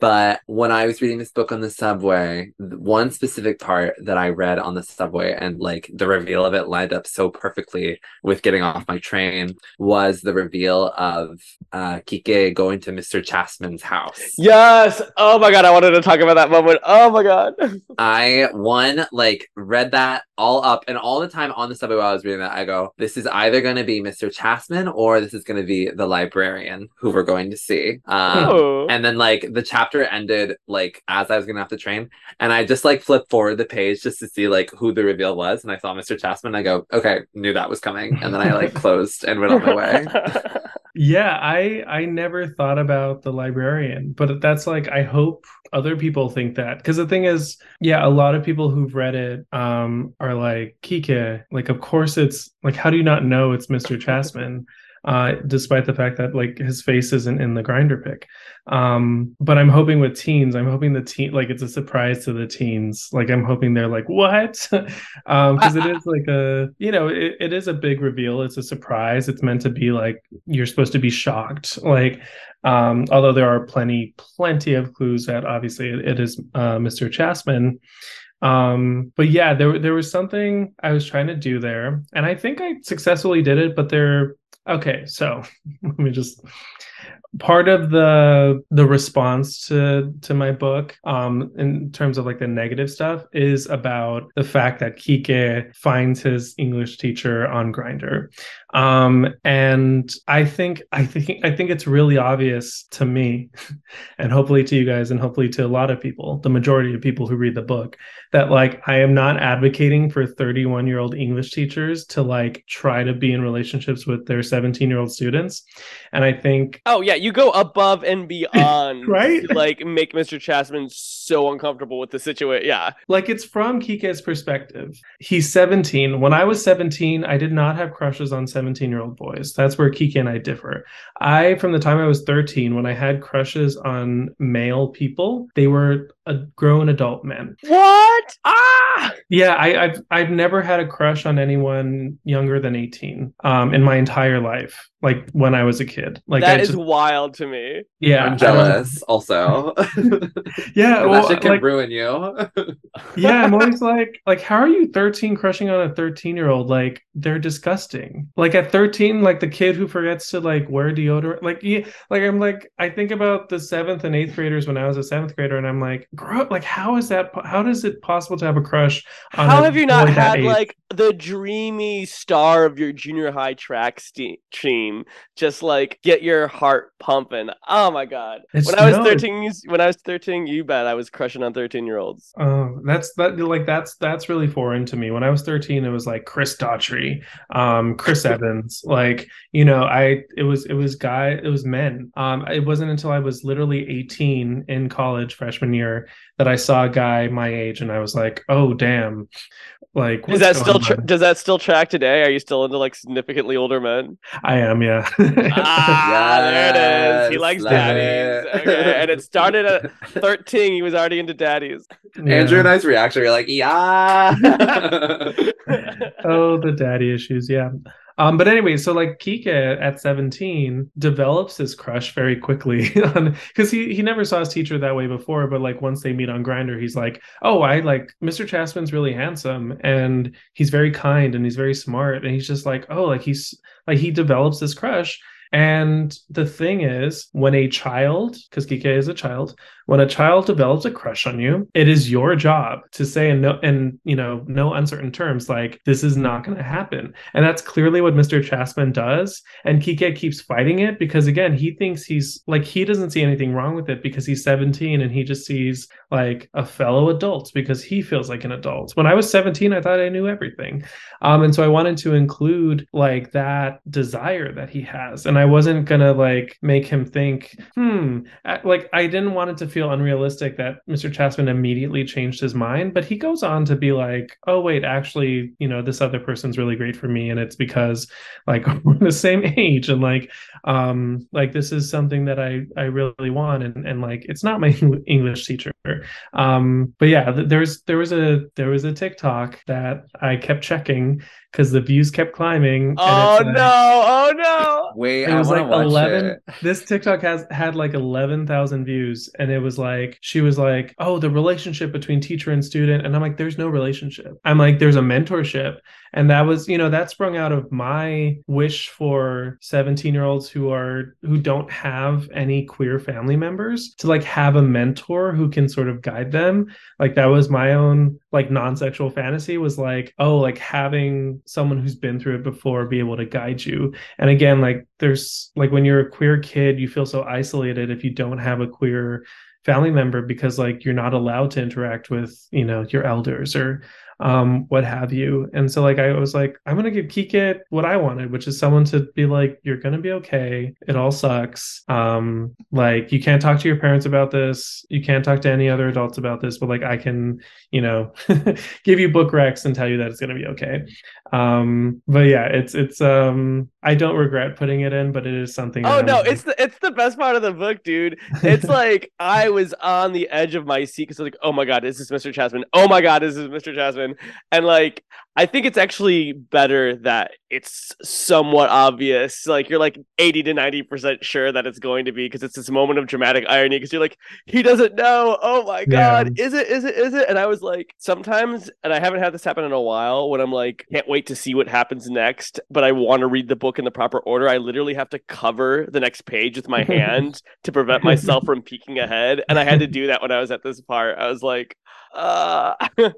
but when I was reading this book on the subway, one specific part that I read on the subway and like the reveal of it lined up so perfectly with getting off my train was the reveal of uh Kike going to Mr. Chasman's house. yes. Oh my god, I wanted to talk about that moment. Oh my god. I one like read that all up and all the time on the subway while I was reading that, I go, this is either gonna be Mr. Chasman or this is gonna be the librarian who we're going to see. Um Oh. and then like the chapter ended like as I was gonna have to train, and I just like flipped forward the page just to see like who the reveal was, and I saw Mr. Chasman. I go, okay, knew that was coming, and then I like closed and went on my way. Yeah, I I never thought about the librarian, but that's like I hope other people think that because the thing is, yeah, a lot of people who've read it um are like Kike, like of course it's like how do you not know it's Mr. Chasman? Uh, despite the fact that like his face isn't in the Grindr pick. Um, but I'm hoping with teens, I'm hoping the teen like it's a surprise to the teens. Like I'm hoping they're like, what? um, because it is like a you know, it, it is a big reveal. It's a surprise. It's meant to be like you're supposed to be shocked. Like um, although there are plenty, plenty of clues that obviously it, it is uh, Mr. Chasman. Um, but yeah, there there was something I was trying to do there, and I think I successfully did it. But there, okay, so let me just part of the the response to to my book um in terms of like the negative stuff is about the fact that Kike finds his English teacher on Grindr Um, and I think I think I think it's really obvious to me, and hopefully to you guys, and hopefully to a lot of people, the majority of people who read the book, that like I am not advocating for 31 year old English teachers to like try to be in relationships with their 17 year old students. And I think Oh yeah, you go above and beyond Right? to, like make Mr. Chasman so uncomfortable with the situation. Yeah. like it's from Kike's perspective. He's 17. When I was 17, I did not have crushes on 17 year old boys. That's where Kike and I differ. I, from the time I was 13, when I had crushes on male people, they were a grown adult men. What? Ah! Yeah, I, I've I've never had a crush on anyone younger than 18 um, in my entire life. Like when I was a kid. Like that I is just- wild to me. yeah, I I'm don't- jealous also. Yeah, that well, shit can like, ruin you. yeah i'm always like like how are you 13 crushing on a 13 year old like they're disgusting like at 13 like the kid who forgets to like wear deodorant like yeah like i'm like i think about the seventh and eighth graders when i was a seventh grader and i'm like grow up like how is that po- how is it possible to have a crush How have you not had like the dreamy star of your junior high track ste- team just like get your heart pumping? Oh my god! It's- when I was no. thirteen, you- when I was thirteen, you bet I was crushing on thirteen year olds. Oh, that's that like that's that's really foreign to me. When I was 13, it was like Chris Daughtry, um, Chris Evans, like, you know, I it was it was guy, it was men. Um, it wasn't until I was literally 18 in college freshman year that I saw a guy my age and I was like, oh damn. Like Is that still tra- does that still track today? Are you still into like significantly older men? I am, yeah. Ah, there it is. He likes love daddies. it. Okay, and it started at thirteen. He was already into daddies. Yeah. Andrew and I's reaction, we're like, yeah. oh the daddy issues yeah um but anyway so like kike at 17 develops his crush very quickly because he he never saw his teacher that way before but like once they meet on Grindr he's like oh i like mr chasman's really handsome and he's very kind and he's very smart and he's just like oh like he's like he develops this crush and the thing is, when a child, because Kike is a child, when a child develops a crush on you, it is your job to say in no in you know no uncertain terms like this is not going to happen. And that's clearly what Mr. Chasman does. And Kike keeps fighting it because again, he thinks he's like he doesn't see anything wrong with it because he's 17 and he just sees like a fellow adult because he feels like an adult. When I was 17, I thought I knew everything. Um, and so I wanted to include like that desire that he has. And I wasn't gonna like make him think, hmm, like I didn't want it to feel unrealistic that Mr. Chasman immediately changed his mind. But he goes on to be like, oh wait, actually, you know, this other person's really great for me, and it's because like we're the same age, and like, um, like this is something that I I really want, and and like it's not my English teacher. Um, but yeah, th- there's there was a there was a TikTok that I kept checking because the views kept climbing. and oh it said- no! Oh no! Wait, it I was want like to watch 11 it. this tiktok has had like 11,000 views and it was like she was like oh the relationship between teacher and student and i'm like there's no relationship i'm like there's a mentorship and that was you know that sprung out of my wish for 17 year olds who are who don't have any queer family members to like have a mentor who can sort of guide them like that was my own like non-sexual fantasy was like oh like having someone who's been through it before be able to guide you. And again like there's like when you're a queer kid you feel so isolated if you don't have a queer family member because like you're not allowed to interact with you know your elders or um what have you and so like i was like i'm gonna give kike what i wanted which is someone to be like you're gonna be okay it all sucks um like you can't talk to your parents about this you can't talk to any other adults about this but like i can you know give you book recs and tell you that it's gonna be okay um but yeah it's it's um i don't regret putting it in but it is something Oh no! It's the it's the best part of the book, dude. It's like I was on the edge of my seat because like, oh my god, is this Mr. Chasman? Oh my god, is this Mr. Chasman? And like, I think it's actually better that it's somewhat obvious. Like you're like eighty to ninety percent sure that it's going to be because it's this moment of dramatic irony because you're like, he doesn't know. Oh my god, is it? Is it? Is it? And I was like, sometimes, and I haven't had this happen in a while. When I'm like, can't wait to see what happens next, but I want to read the book in the proper order. I literally have to cover the next page with my hand to prevent myself from peeking ahead. And I had to do that when I was at this part. I was like, uh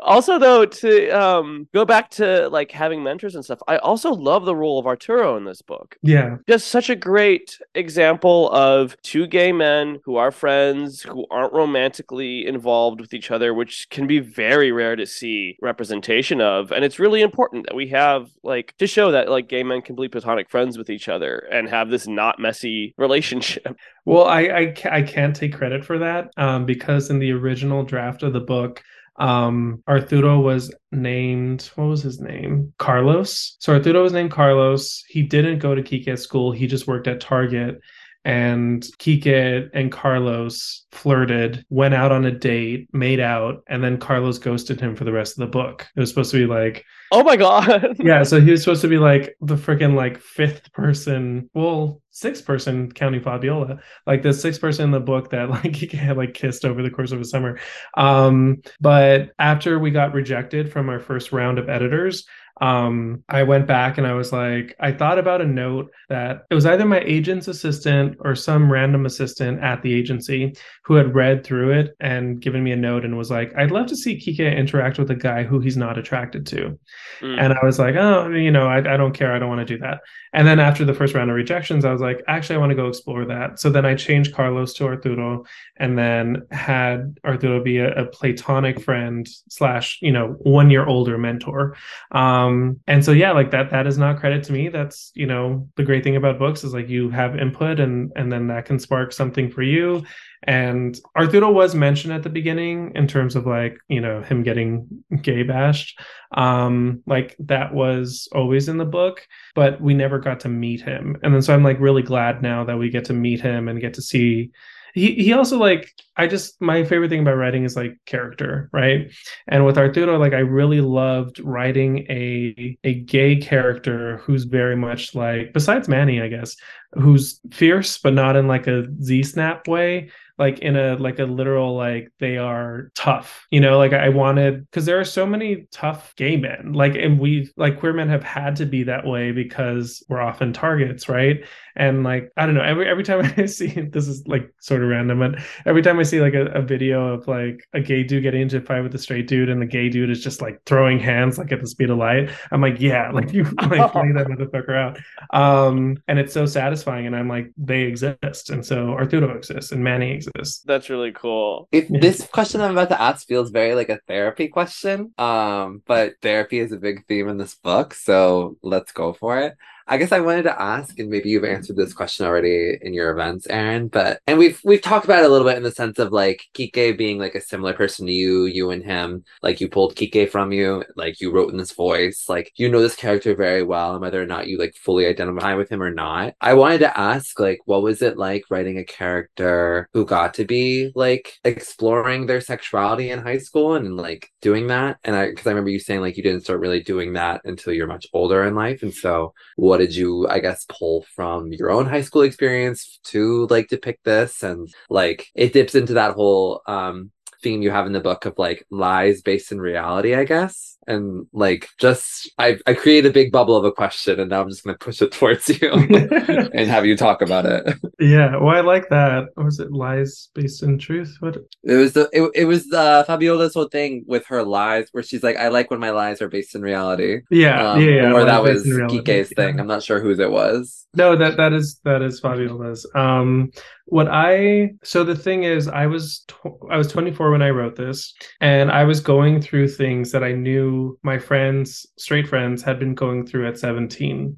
also though, to um um go back to like having mentors and stuff, I also love the role of Arturo in this book. Yeah. Just such a great example of two gay men who are friends, who aren't romantically involved with each other, which can be very rare to see representation of. And it's really important that we have like to show that like gay men can be platonic friends with each other and have this not messy relationship. Well, I I, I can't take credit for that um, because in the original draft of the book, um, Arturo was named what was his name? Carlos. So Arturo was named Carlos. He didn't go to Kike school. He just worked at Target. And Kike and Carlos flirted, went out on a date, made out, and then Carlos ghosted him for the rest of the book. It was supposed to be like Oh my god. yeah, so he was supposed to be like the freaking like fifth person, well, sixth person counting Fabiola, like the sixth person in the book that like he had like kissed over the course of a summer. Um, but after we got rejected from our first round of editors, um, I went back and I was like, I thought about a note that it was either my agent's assistant or some random assistant at the agency who had read through it and given me a note and was like, I'd love to see Kike interact with a guy who he's not attracted to. Mm. And I was like, oh, you know, I, I don't care. I don't want to do that. And then after the first round of rejections, I was like, actually, I want to go explore that. So then I changed Carlos to Arturo and then had Arturo be a, a platonic friend slash, you know, one year older mentor. Um, and so, yeah, like that, that is not credit to me. That's, you know, the great thing about books is like you have input and, and then that can spark something for you. And Arturo was mentioned at the beginning in terms of like, you know, him getting gay bashed. Um, like that was always in the book, but we never got to meet him. And then so I'm like really glad now that we get to meet him and get to see he he also like I just my favorite thing about writing is like character, right? And with Arturo, like I really loved writing a a gay character who's very much like besides Manny, I guess, who's fierce but not in like a Z snap way, like in a like a literal like they are tough you know? Like i wanted because there are so many tough gay men like and we like queer men have had to be that way because we're often targets right? And like i don't know every every time i see this is like sort of random but every time i see like a, a video of like a gay dude getting into a fight with a straight dude and the gay dude is just like throwing hands like at the speed of light i'm like yeah like you like lay that motherfucker out. Um and it's so satisfying and i'm like they exist. And so arturo exists and manny exists That's really cool. It, This question I'm about to ask feels very like a therapy question. Um, but therapy is a big theme in this book, so let's go for it. I guess I wanted to ask, and maybe you've answered this question already in your events, Aaron, but and we've we've talked about it a little bit in the sense of like Kike being like a similar person to you, you and him, like you pulled Kike from you, like you wrote in this voice, like you know this character very well, and whether or not you like fully identify with him or not. I wanted to ask, like, what was it like writing a character who got to be like exploring their sexuality in high school and like doing that? And I because I remember you saying like you didn't start really doing that until you're much older in life, and so what did you i guess pull from your own high school experience to like depict this? And like it dips into that whole um theme you have in the book of like lies based in reality i guess and like just i i create a big bubble of a question and now i'm just going to push it towards you and have you talk about it. Yeah well i like that. Was it? Lies based in truth? What? It was the it, it was the fabiola's whole thing with her lies where she's like i like when my lies are based in reality. Yeah Um, yeah, yeah or that was kike's thing. Yeah. i'm not sure whose it was. No, that that is that is Fabiola's. Um, what I so the thing is, I was tw- I was 24 when I wrote this, and I was going through things that I knew my friends, straight friends, had been going through at 17.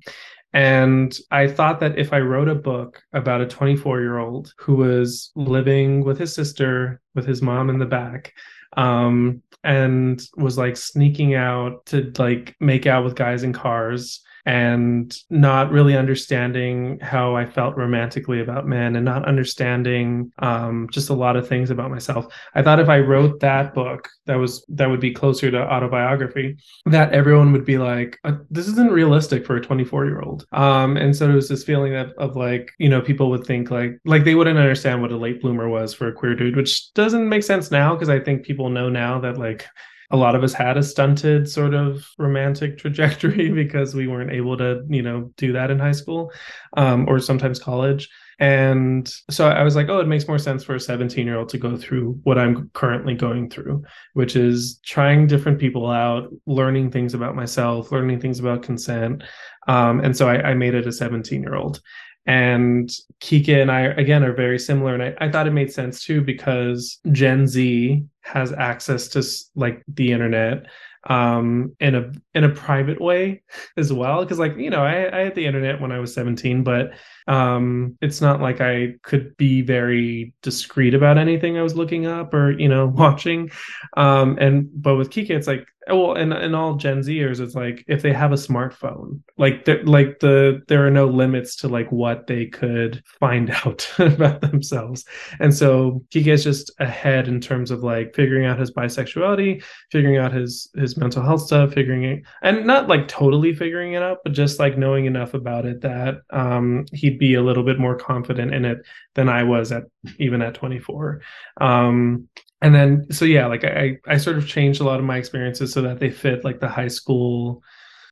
And I thought that if I wrote a book about a 24 year old who was living with his sister, with his mom in the back, um, and was like sneaking out to like make out with guys in cars and not really understanding how I felt romantically about men and not understanding um, just a lot of things about myself. I thought if I wrote that book, that was that would be closer to autobiography, that everyone would be like, uh, "This isn't realistic for a 24 year old." Um, and so it was this feeling of, of like, you know, people would think like like they wouldn't understand what a late bloomer was for a queer dude, which doesn't make sense now because I think people know now that like a lot of us had a stunted sort of romantic trajectory because we weren't able to you know do that in high school um, or sometimes college And so I was like, oh, it makes more sense for a 17 year old to go through what I'm currently going through, which is trying different people out, learning things about myself, learning things about consent. Um, and so I, I made it a 17 year old. And Kike and I, again, are very similar. And I, I thought it made sense too because Gen Z has access to like the internet um in a in a private way as well because like you know I, I had the internet when i was 17 but um it's not like i could be very discreet about anything i was looking up or you know watching. Um and but with kike it's like well and, and all gen zers it's like if they have a smartphone like like the there are no limits to like what they could find out about themselves. And so kike is just ahead in terms of like figuring out his bisexuality figuring out his his mental health stuff figuring it and not like totally figuring it out but just like knowing enough about it that um he'd be a little bit more confident in it than i was at even at 24 um and then so yeah like i i sort of changed a lot of my experiences so that they fit like the high school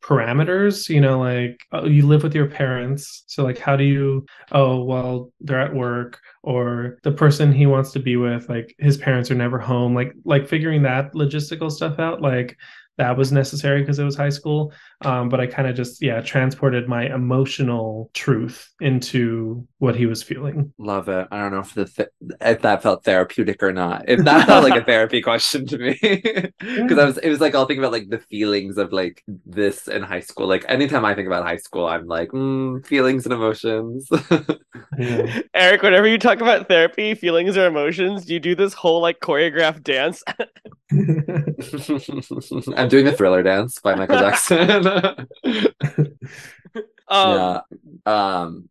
parameters you know like oh, you live with your parents. So like how do you oh well they're at work or the person he wants to be with like his parents are never home like like figuring that logistical stuff out like that was necessary because it was high school. Um, but I kind of just yeah transported my emotional truth into what he was feeling. Love it. I don't know if the th- if that felt therapeutic or not. If that felt like a therapy question to me, because yeah. I was it was like I'll think about like the feelings of like this in high school. Like anytime I think about high school, I'm like mm, feelings and emotions. yeah. Eric, whenever you talk about therapy, feelings or emotions, do you do this whole like choreographed dance? I'm doing the thriller dance by Michael Jackson. um, yeah. Um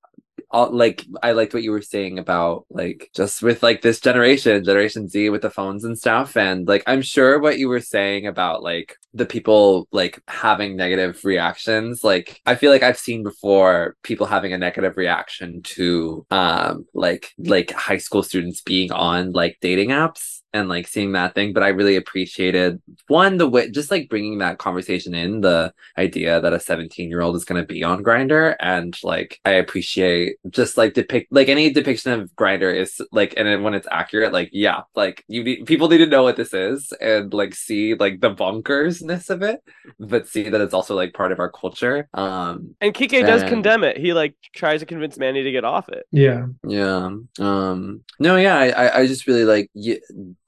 all, like I liked what you were saying about like just with like this generation, Generation Z with the phones and stuff. And like I'm sure what you were saying about like the people like having negative reactions, like I feel like I've seen before people having a negative reaction to um like like high school students being on like dating apps and like seeing that thing but i really appreciated one the way just like bringing that conversation in the idea that a 17 year old is going to be on Grindr and like i appreciate just like depict like any depiction of Grindr is like and when it's accurate like yeah like you need people need to know what this is and like see like the bonkersness of it but see that it's also like part of our culture um and kike and... does condemn it. He like tries to convince manny to get off it. Yeah. Yeah um no yeah i i just really like y-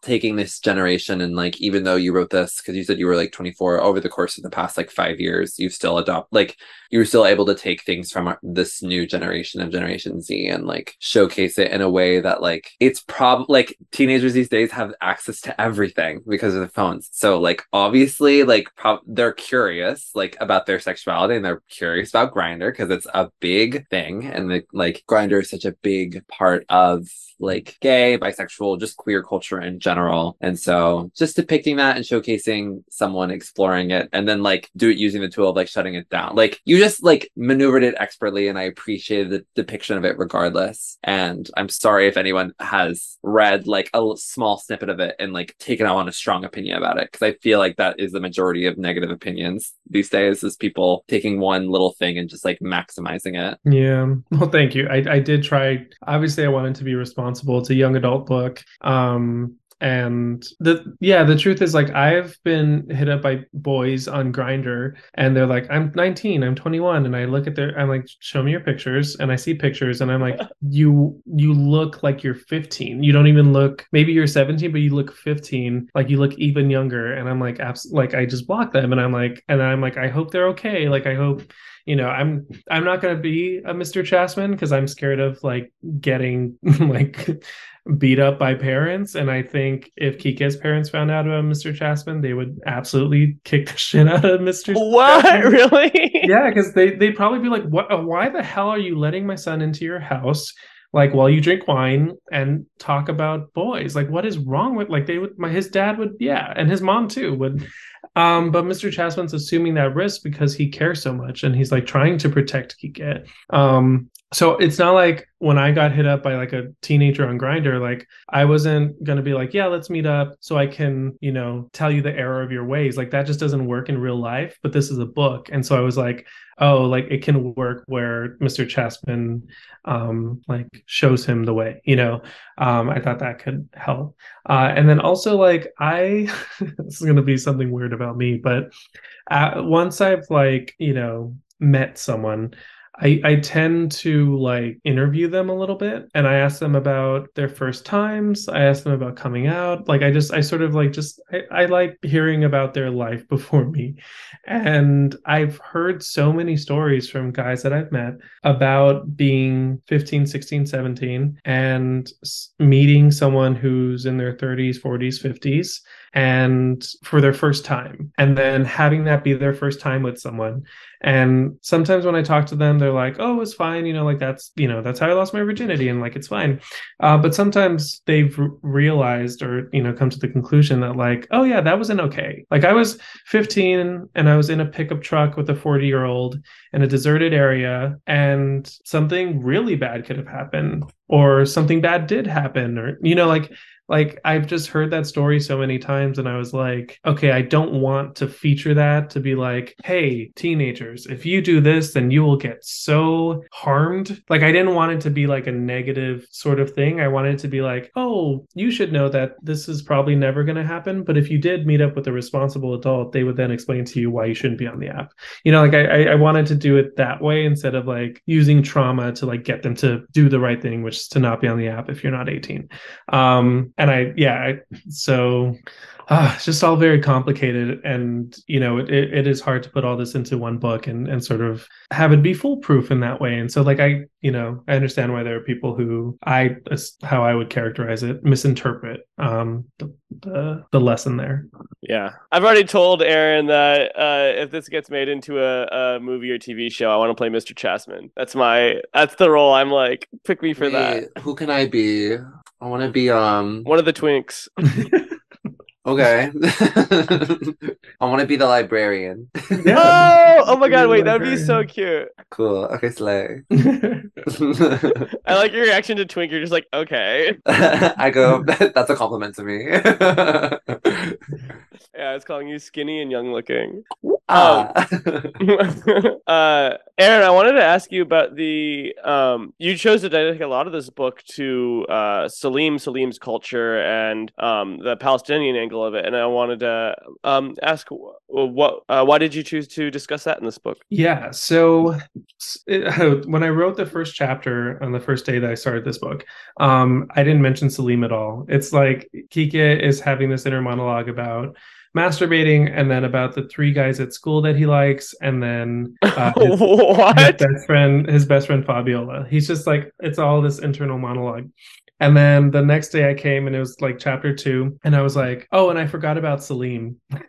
taking this generation and like even though you wrote this because you said you were like 24 over the course of the past like five years you've still adopt like you were still able to take things from our, this new generation of generation z and like showcase it in a way that like it's probably like teenagers these days have access to everything because of the phones. So like obviously like pro- they're curious like about their sexuality and they're curious about Grindr because it's a big thing and the, like Grindr is such a big part of like gay bisexual just queer culture in general general. And so just depicting that and showcasing someone exploring it and then like do it using the tool of like shutting it down. Like you just like maneuvered it expertly and I appreciated the depiction of it regardless. And I'm sorry if anyone has read like a small snippet of it and like taken on a strong opinion about it. Cause I feel like that is the majority of negative opinions these days is people taking one little thing and just like maximizing it. Yeah. Well, thank you. I, I did try. Obviously, I wanted to be responsible. It's a young adult book. Um, and the yeah the truth is like i've been hit up by boys on Grindr and they're like i'm 19 i'm 21 and i look at their i'm like show me your pictures. And i see pictures and i'm like you you look like you're 15 you don't even look maybe you're 17 but you look 15 like you look even younger. And i'm like abs- like i just block them. And i'm like and i'm like i hope they're okay. Like i hope you know i'm i'm not going to be a mr chasman because i'm scared of like getting like beat up by parents. And I think if Kike's parents found out about Mr. Chasman, they would absolutely kick the shit out of Mr. What? Chasman. Really? yeah, because they they'd probably be like, "What? Why the hell are you letting my son into your house?" Like while you drink wine and talk about boys, like what is wrong with like they would my his dad would yeah and his mom too would um, but Mr. Chasman's assuming that risk because he cares so much and he's like trying to protect Kike. Um, so it's not like when I got hit up by like a teenager on Grindr, like I wasn't gonna be like, yeah, let's meet up so I can, you know, tell you the error of your ways. Like that just doesn't work in real life. But this is a book, and so I was like, oh, like it can work where Mr. Chasman, um, like shows him the way. You know, um, I thought that could help. Uh, and then also like I, this is gonna be something weird about me, but uh, once I've like you know met someone I, I tend to like interview them a little bit and I ask them about their first times. I ask them about coming out. Like I just I sort of like just I, I like hearing about their life before me. And I've heard so many stories from guys that I've met about being 15, 16, 17 and meeting someone who's in their 30s, 40s, 50s and for their first time and then having that be their first time with someone and sometimes when i talk to them they're like oh it's fine you know like that's you know that's how i lost my virginity and like it's fine. Uh, but sometimes they've r- realized or you know come to the conclusion that like oh yeah that wasn't okay. Like i was 15 and i was in a pickup truck with a 40 year old in a deserted area and something really bad could have happened or something bad did happen or you know like like I've just heard that story so many times and I was like, okay, I don't want to feature that to be like, hey, teenagers, if you do this, then you will get so harmed. Like I didn't want it to be like a negative sort of thing. I wanted to be like, oh, you should know that this is probably never going to happen. But if you did meet up with a responsible adult, they would then explain to you why you shouldn't be on the app. You know, like I, I wanted to do it that way instead of like using trauma to like get them to do the right thing, which is to not be on the app if you're not 18. Um, and I yeah, I, so uh, it's just all very complicated, and you know it, it is hard to put all this into one book and and sort of have it be foolproof in that way. And so like I you know I understand why there are people who I how I would characterize it misinterpret um the the, the lesson there. Yeah, I've already told Aaron that uh, if this gets made into a, a movie or TV show, I want to play Mr. Chasman. That's my that's the role. I'm like, pick me for Wait, that. Who can I be? I want to be um one of the twinks. okay. I want to be the librarian. Yeah. Oh, oh my god! Wait, that would be so cute. Cool. Okay, slay. I like your reaction to Twink. You're just like, okay. I go. That's a compliment to me. yeah, it's calling you skinny and young looking. Um, uh, Aaron, I wanted to ask you about the. Um, you chose to dedicate a lot of this book to uh, Saleem, Saleem's culture, and um, the Palestinian angle of it. And I wanted to um, ask, what, uh, why did you choose to discuss that in this book? Yeah, so it, when I wrote the first chapter on the first day that I started this book, um, I didn't mention Saleem at all. It's like Kike is having this inner monologue about masturbating and then about the three guys at school that he likes and then uh, his, what? his best friend his best friend Fabiola. He's just like it's all this internal monologue. And then the next day I came and it was like chapter two, and I was like, oh, and I forgot about Saleem.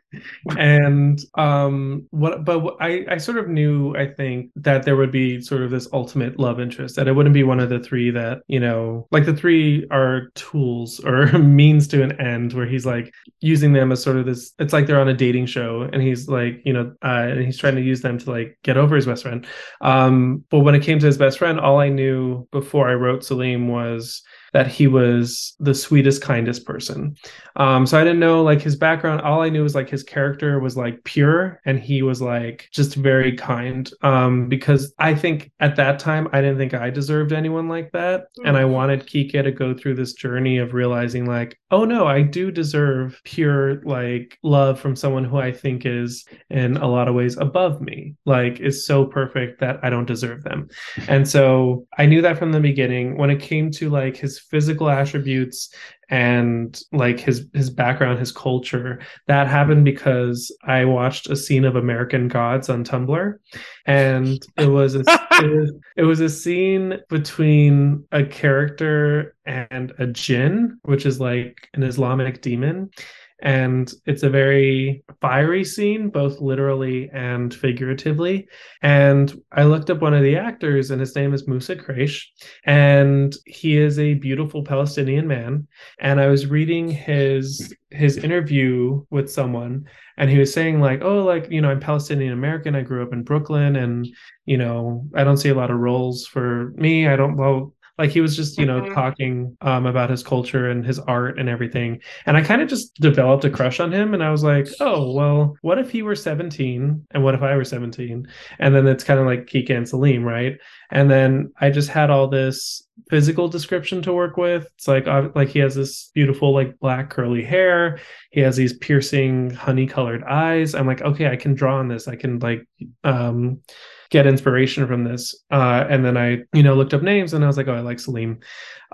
and um what but I I sort of knew I think that there would be sort of this ultimate love interest that it wouldn't be one of the three that you know like the three are tools or means to an end where he's like using them as sort of this it's like they're on a dating show and he's like you know uh, and he's trying to use them to like get over his best friend um but when it came to his best friend all I knew before I wrote Saleem was that he was the sweetest, kindest person. Um, so I didn't know like his background. All I knew was like his character was like pure and he was like just very kind. Um, because I think at that time I didn't think I deserved anyone like that. Mm-hmm. And I mm. wanted Kike to go through this journey of realizing like, oh no, I do deserve pure like love from someone who I think is in a lot of ways above me, like is so perfect that I don't deserve them. And so I knew that from the beginning. When it came to like his physical attributes and like his his background his culture that happened because i watched a scene of american gods on tumblr. And it was a, it, was, it was a scene between a character and a jinn which is like an islamic demon and it's a very fiery scene both literally and figuratively. And i looked up one of the actors and his name is Mousa Kraish, and he is a beautiful palestinian man. And i was reading his his interview with someone and he was saying like oh like you know i'm palestinian american. I grew up in brooklyn and you know i don't see a lot of roles for me. I don't well like he was just you know mm-hmm. talking um, about his culture and his art and everything. And i kind of just developed a crush on him and i was like oh well what if he were 17 and what if i were 17 and then it's kind of like kika and Saleem right? And then i just had all this physical description to work with. It's like uh, like he has this beautiful like black curly hair. He has these piercing honey colored eyes. I'm like okay i can draw on this. I can like um get inspiration from this. Uh, and then I, you know, looked up names and I was like, oh, I like Saleem.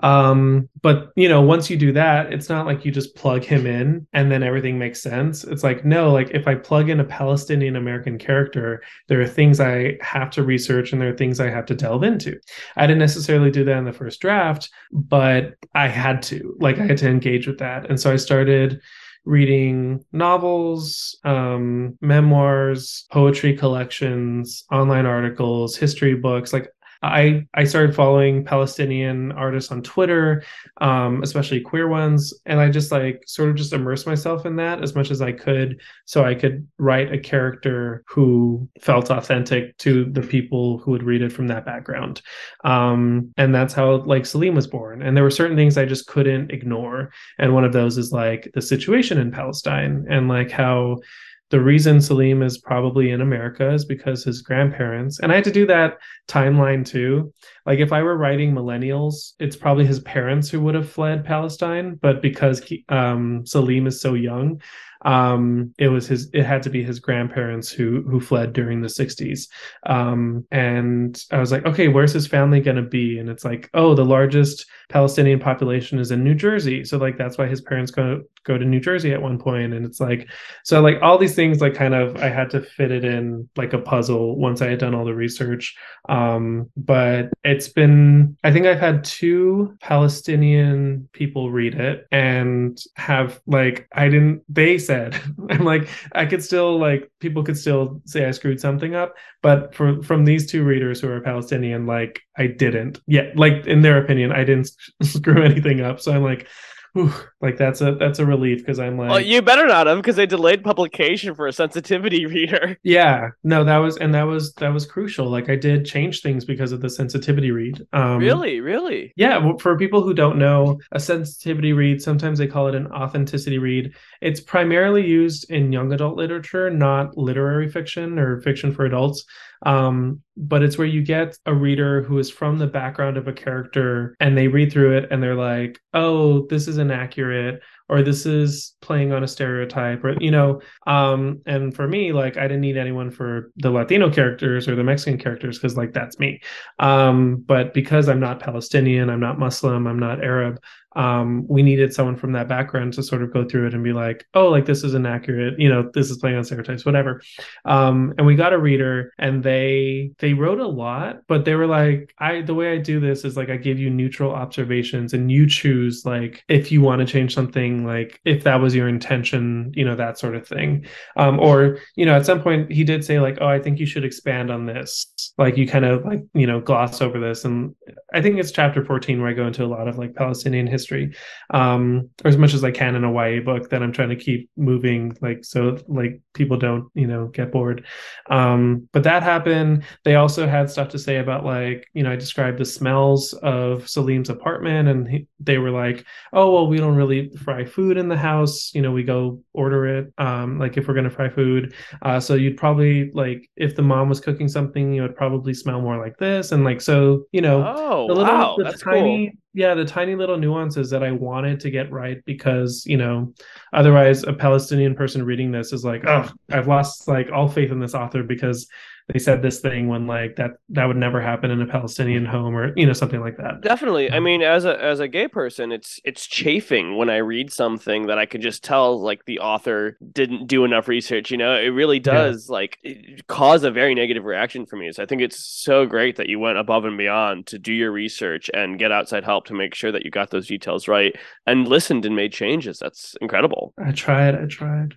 Um, but you know, once you do that, it's not like you just plug him in and then everything makes sense. It's like, no, like if I plug in a Palestinian American character, there are things I have to research and there are things I have to delve into. I didn't necessarily do that in the first draft, but I had to, like, I had to engage with that. And so I started reading novels, um, memoirs, poetry collections, online articles, history books. Like I I started following Palestinian artists on Twitter, um, especially queer ones, and I just like sort of just immersed myself in that as much as I could, so I could write a character who felt authentic to the people who would read it from that background, um, and that's how like Saleem was born. And there were certain things I just couldn't ignore, and one of those is like the situation in Palestine and like how the reason Saleem is probably in America is because his grandparents, and I had to do that timeline too. Like if I were writing millennials, it's probably his parents who would have fled Palestine, but because um, Saleem is so young, um, it was his it had to be his grandparents who who fled during the 60s um, and i was like okay where's his family going to be? And it's like oh the largest palestinian population is in new jersey. So like that's why his parents go go to new jersey at one point. And it's like so like all these things like kind of i had to fit it in like a puzzle once i had done all the research. Um, but it's been i think i've had two palestinian people read it and have like i didn't they said said. I'm like, I could still like people could still say I screwed something up, but for from these two readers who are Palestinian, like I didn't. Yeah, like in their opinion, I didn't screw anything up. So I'm like, whew, like that's a that's a relief because I'm like, well, you better not have because they delayed publication for a sensitivity reader. Yeah, no, that was and that was that was crucial. Like I did change things because of the sensitivity read. Um, really, really. Yeah, for people who don't know, a sensitivity read sometimes they call it an authenticity read. It's primarily used in young adult literature, not literary fiction or fiction for adults. Um, but it's where you get a reader who is from the background of a character and they read through it and they're like, oh, this is inaccurate or this is playing on a stereotype or you know um and for me like i didn't need anyone for the latino characters or the mexican characters because like that's me. Um but because i'm not palestinian i'm not muslim i'm not arab um, we needed someone from that background to sort of go through it and be like, oh, like this is inaccurate, you know, this is playing on stereotypes, whatever. Um, and we got a reader and they they wrote a lot, but they were like, I the way I do this is like I give you neutral observations and you choose like if you want to change something, like if that was your intention, you know, that sort of thing. Um, or, you know, at some point he did say, like, oh, I think you should expand on this. Like you kind of like, you know, gloss over this. And I think it's chapter 14 where I go into a lot of like Palestinian history history um or as much as i can in a ya book that i'm trying to keep moving like so like people don't you know get bored. Um but that happened. They also had stuff to say about like you know i described the smells of Saleem's apartment and he, they were like oh well we don't really fry food in the house. You know we go order it um like if we're going to fry food. Uh so you'd probably like if the mom was cooking something you would probably smell more like this. And like so you know oh the little wow, the that's tiny cool yeah the tiny little nuances that i wanted to get right because you know otherwise a palestinian person reading this is like oh i've lost like all faith in this author because they said this thing when like that that would never happen in a Palestinian home or you know something like that. Definitely. I mean, as a as a gay person, it's it's chafing when I read something that I could just tell like the author didn't do enough research. You know, it really does yeah. like cause a very negative reaction for me. So I think it's so great that you went above and beyond to do your research and get outside help to make sure that you got those details right and listened and made changes. That's incredible. I tried. I tried.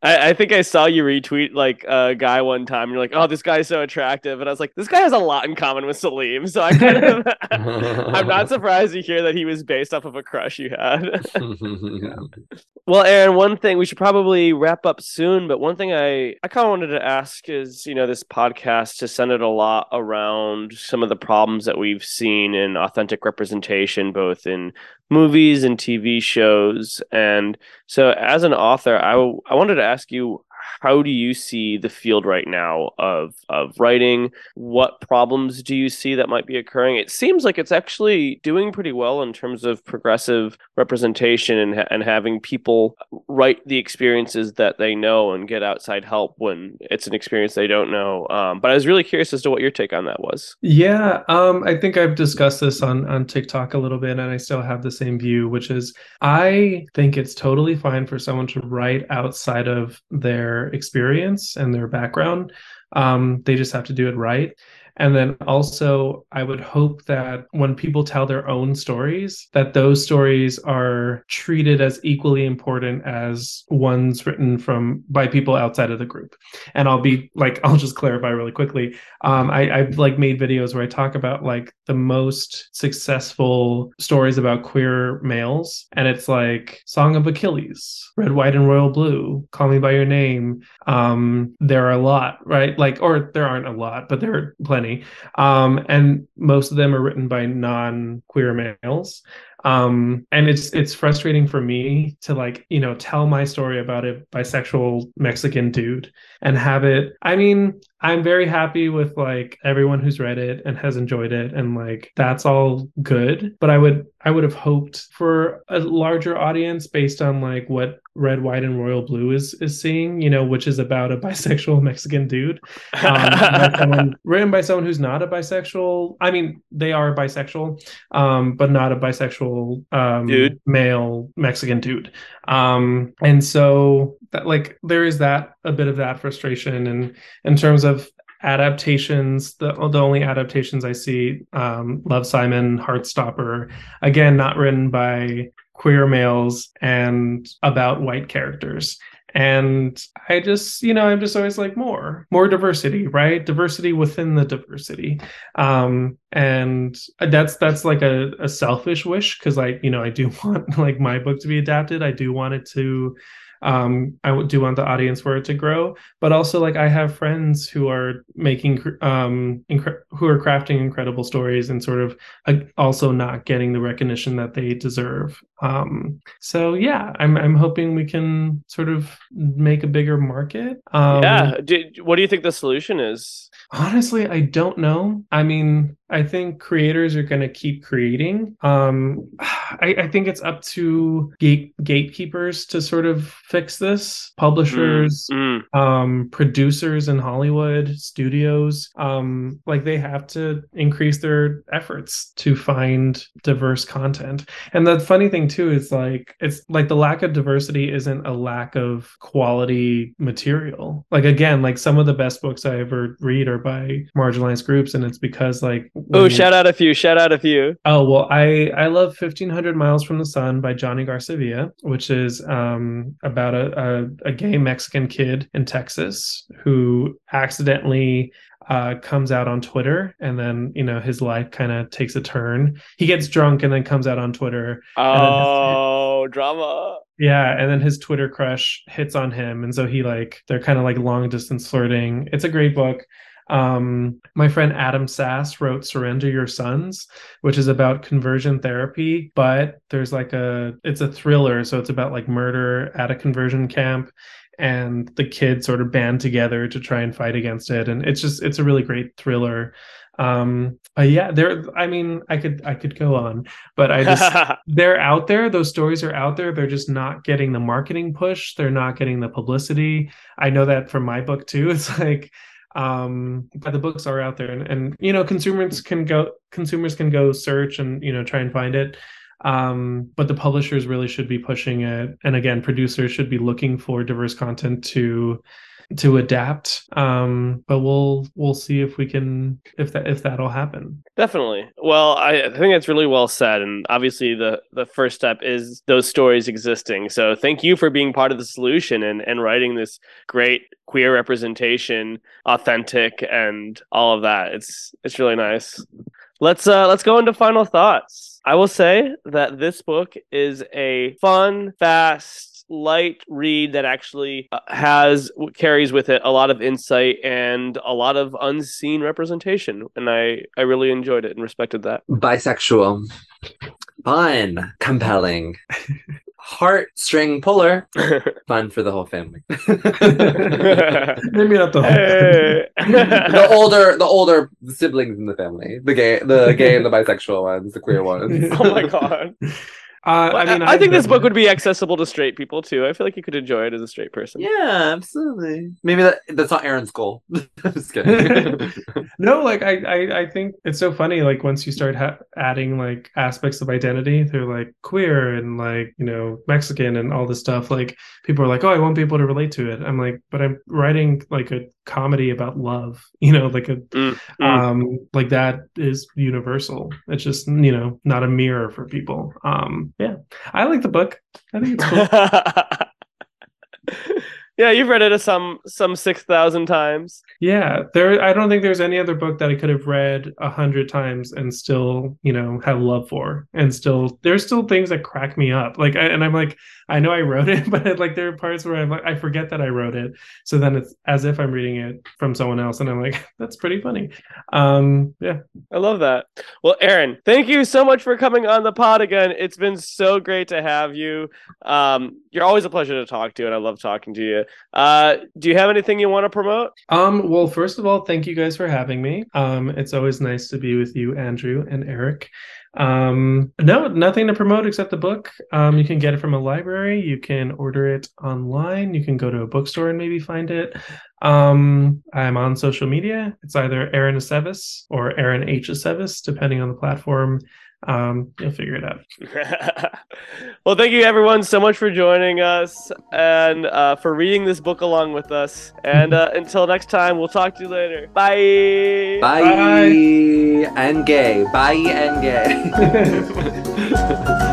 I, I, think I saw you retweet like a guy one time. You're like, "Oh, this guy's so attractive," and I was like, "This guy has a lot in common with Saleem." So I kind of, I'm not surprised to hear that he was based off of a crush you had. well, Aaron, one thing we should probably wrap up soon, but one thing I I kind of wanted to ask is, you know, this podcast has centered a lot around some of the problems that we've seen in authentic representation, both in movies and TV shows. And so, as an author, I, I wanted to ask you how do you see the field right now of of writing? What problems do you see that might be occurring? It seems like it's actually doing pretty well in terms of progressive representation and and having people write the experiences that they know and get outside help when it's an experience they don't know. Um, but I was really curious as to what your take on that was. Yeah, um, I think I've discussed this on on TikTok a little bit, and I still have the same view, which is I think it's totally fine for someone to write outside of their experience and their background. Um, they just have to do it right. And then also, I would hope that when people tell their own stories, that those stories are treated as equally important as ones written from by people outside of the group. And I'll be like, I'll just clarify really quickly. Um, I, I've like made videos where I talk about like the most successful stories about queer males, and it's like Song of Achilles, Red, White, and Royal Blue, Call Me by Your Name. Um, there are a lot, right? Like, or there aren't a lot, but there are plenty funny. Um, and most of them are written by non-queer males um and it's it's frustrating for me to like you know tell my story about a bisexual mexican dude and have it i mean i'm very happy with like everyone who's read it and has enjoyed it and like that's all good but i would i would have hoped for a larger audience based on like what red white and royal blue is is seeing you know which is about a bisexual mexican dude um, someone, written by someone who's not a bisexual i mean they are bisexual um but not a bisexual um, dude. male Mexican dude. Um, and so that like there is that a bit of that frustration and in terms of adaptations the, the only adaptations i see um, love simon heartstopper again not written by queer males and about white characters. And i just you know i'm just always like more more diversity right? Diversity within the diversity. Um and that's that's like a, a selfish wish because i you know i do want like my book to be adapted. I do want it to um i do want the audience for it to grow. But also like i have friends who are making um incre- who are crafting incredible stories and sort of uh, also not getting the recognition that they deserve. Um so yeah i'm i'm hoping we can sort of make a bigger market. Um yeah. Did, what do you think the solution is? Honestly i don't know. I mean I think creators are going to keep creating. Um, I, I, think it's up to gate gatekeepers to sort of fix this. Publishers, mm, mm. Um, producers in Hollywood, studios, um, like they have to increase their efforts to find diverse content. And the funny thing too is like it's like the lack of diversity isn't a lack of quality material. Like again, like some of the best books I ever read are by marginalized groups, and it's because like Oh, shout out a few! Shout out a few! Oh well, I I love fifteen hundred miles from the sun by Jonny Garza, which is um about a, a, a gay Mexican kid in Texas who accidentally uh, comes out on Twitter, and then you know his life kind of takes a turn. He gets drunk and then comes out on Twitter. Oh, his, drama! Yeah, and then his Twitter crush hits on him, and so he like they're kind of like long distance flirting. It's a great book. Um, my friend Adam Sass wrote Surrender Your Sons, which is about conversion therapy, but there's like a, it's a thriller. So it's about like murder at a conversion camp and the kids sort of band together to try and fight against it. And it's just, it's a really great thriller. Um, but yeah, there, I mean, I could, I could go on, but I just, they're out there. Those stories are out there. They're just not getting the marketing push. They're not getting the publicity. I know that from my book too. It's like, um but the books are out there and, and you know consumers can go consumers can go search and you know try and find it. Um but the publishers really should be pushing it. And again producers should be looking for diverse content to to adapt um but we'll we'll see if we can if that if that'll happen Definitely. Well, I, think that's really well said, and obviously the the first step is those stories existing. So thank you for being part of the solution and and writing this great queer representation, authentic, and all of that. It's it's really nice. Let's uh let's go into final thoughts. I will say that this book is a fun, fast, light read that actually uh, has carries with it a lot of insight and a lot of unseen representation and i i really enjoyed it and respected that Bisexual. Fun. Compelling. Heartstring puller. Fun for the whole family. maybe not the whole Hey. the older the older siblings in the family. The gay the gay and the bisexual ones, the queer ones. oh my god uh, Well, i mean I, think this book would be accessible to straight people too i feel like you could enjoy it as a straight person Yeah, absolutely. Maybe that that's not Aaron's goal. Just kidding. no like I, I i think it's so funny like once you start ha- adding like aspects of identity through like queer and like you know mexican and all this stuff like people are like oh i won't be able to relate to it i'm like but i'm writing like a comedy about love you know like a Mm, mm. um like that is universal. It's just you know not a mirror for people. Um yeah. I like the book. I think it's cool yeah you've read it some some 6000 times Yeah, there. I don't think there's any other book that I could have read a hundred times and still, you know, have love for, and still there's still things that crack me up. Like, I, and I'm like, I know I wrote it, but like there are parts where I'm like, I forget that I wrote it. So then it's as if I'm reading it from someone else, and I'm like, that's pretty funny. Um, yeah, I love that. Well, Aaron, thank you so much for coming on the pod again. It's been so great to have you. Um, you're always a pleasure to talk to, and I love talking to you. Uh, do you have anything you want to promote? Um, well, first of all, thank you guys for having me. Um, it's always nice to be with you, Andrew and Eric. Um, no, nothing to promote except the book. Um, you can get it from a library. You can order it online. You can go to a bookstore and maybe find it. Um, I'm on social media. It's either Aaron Aceves or Aaron H. Aceves, depending on the platform. Um, you'll figure it out. well, thank you everyone so much for joining us and uh, for reading this book along with us. And uh, until next time, we'll talk to you later. Bye. Bye. Bye. and gay. Bye and gay.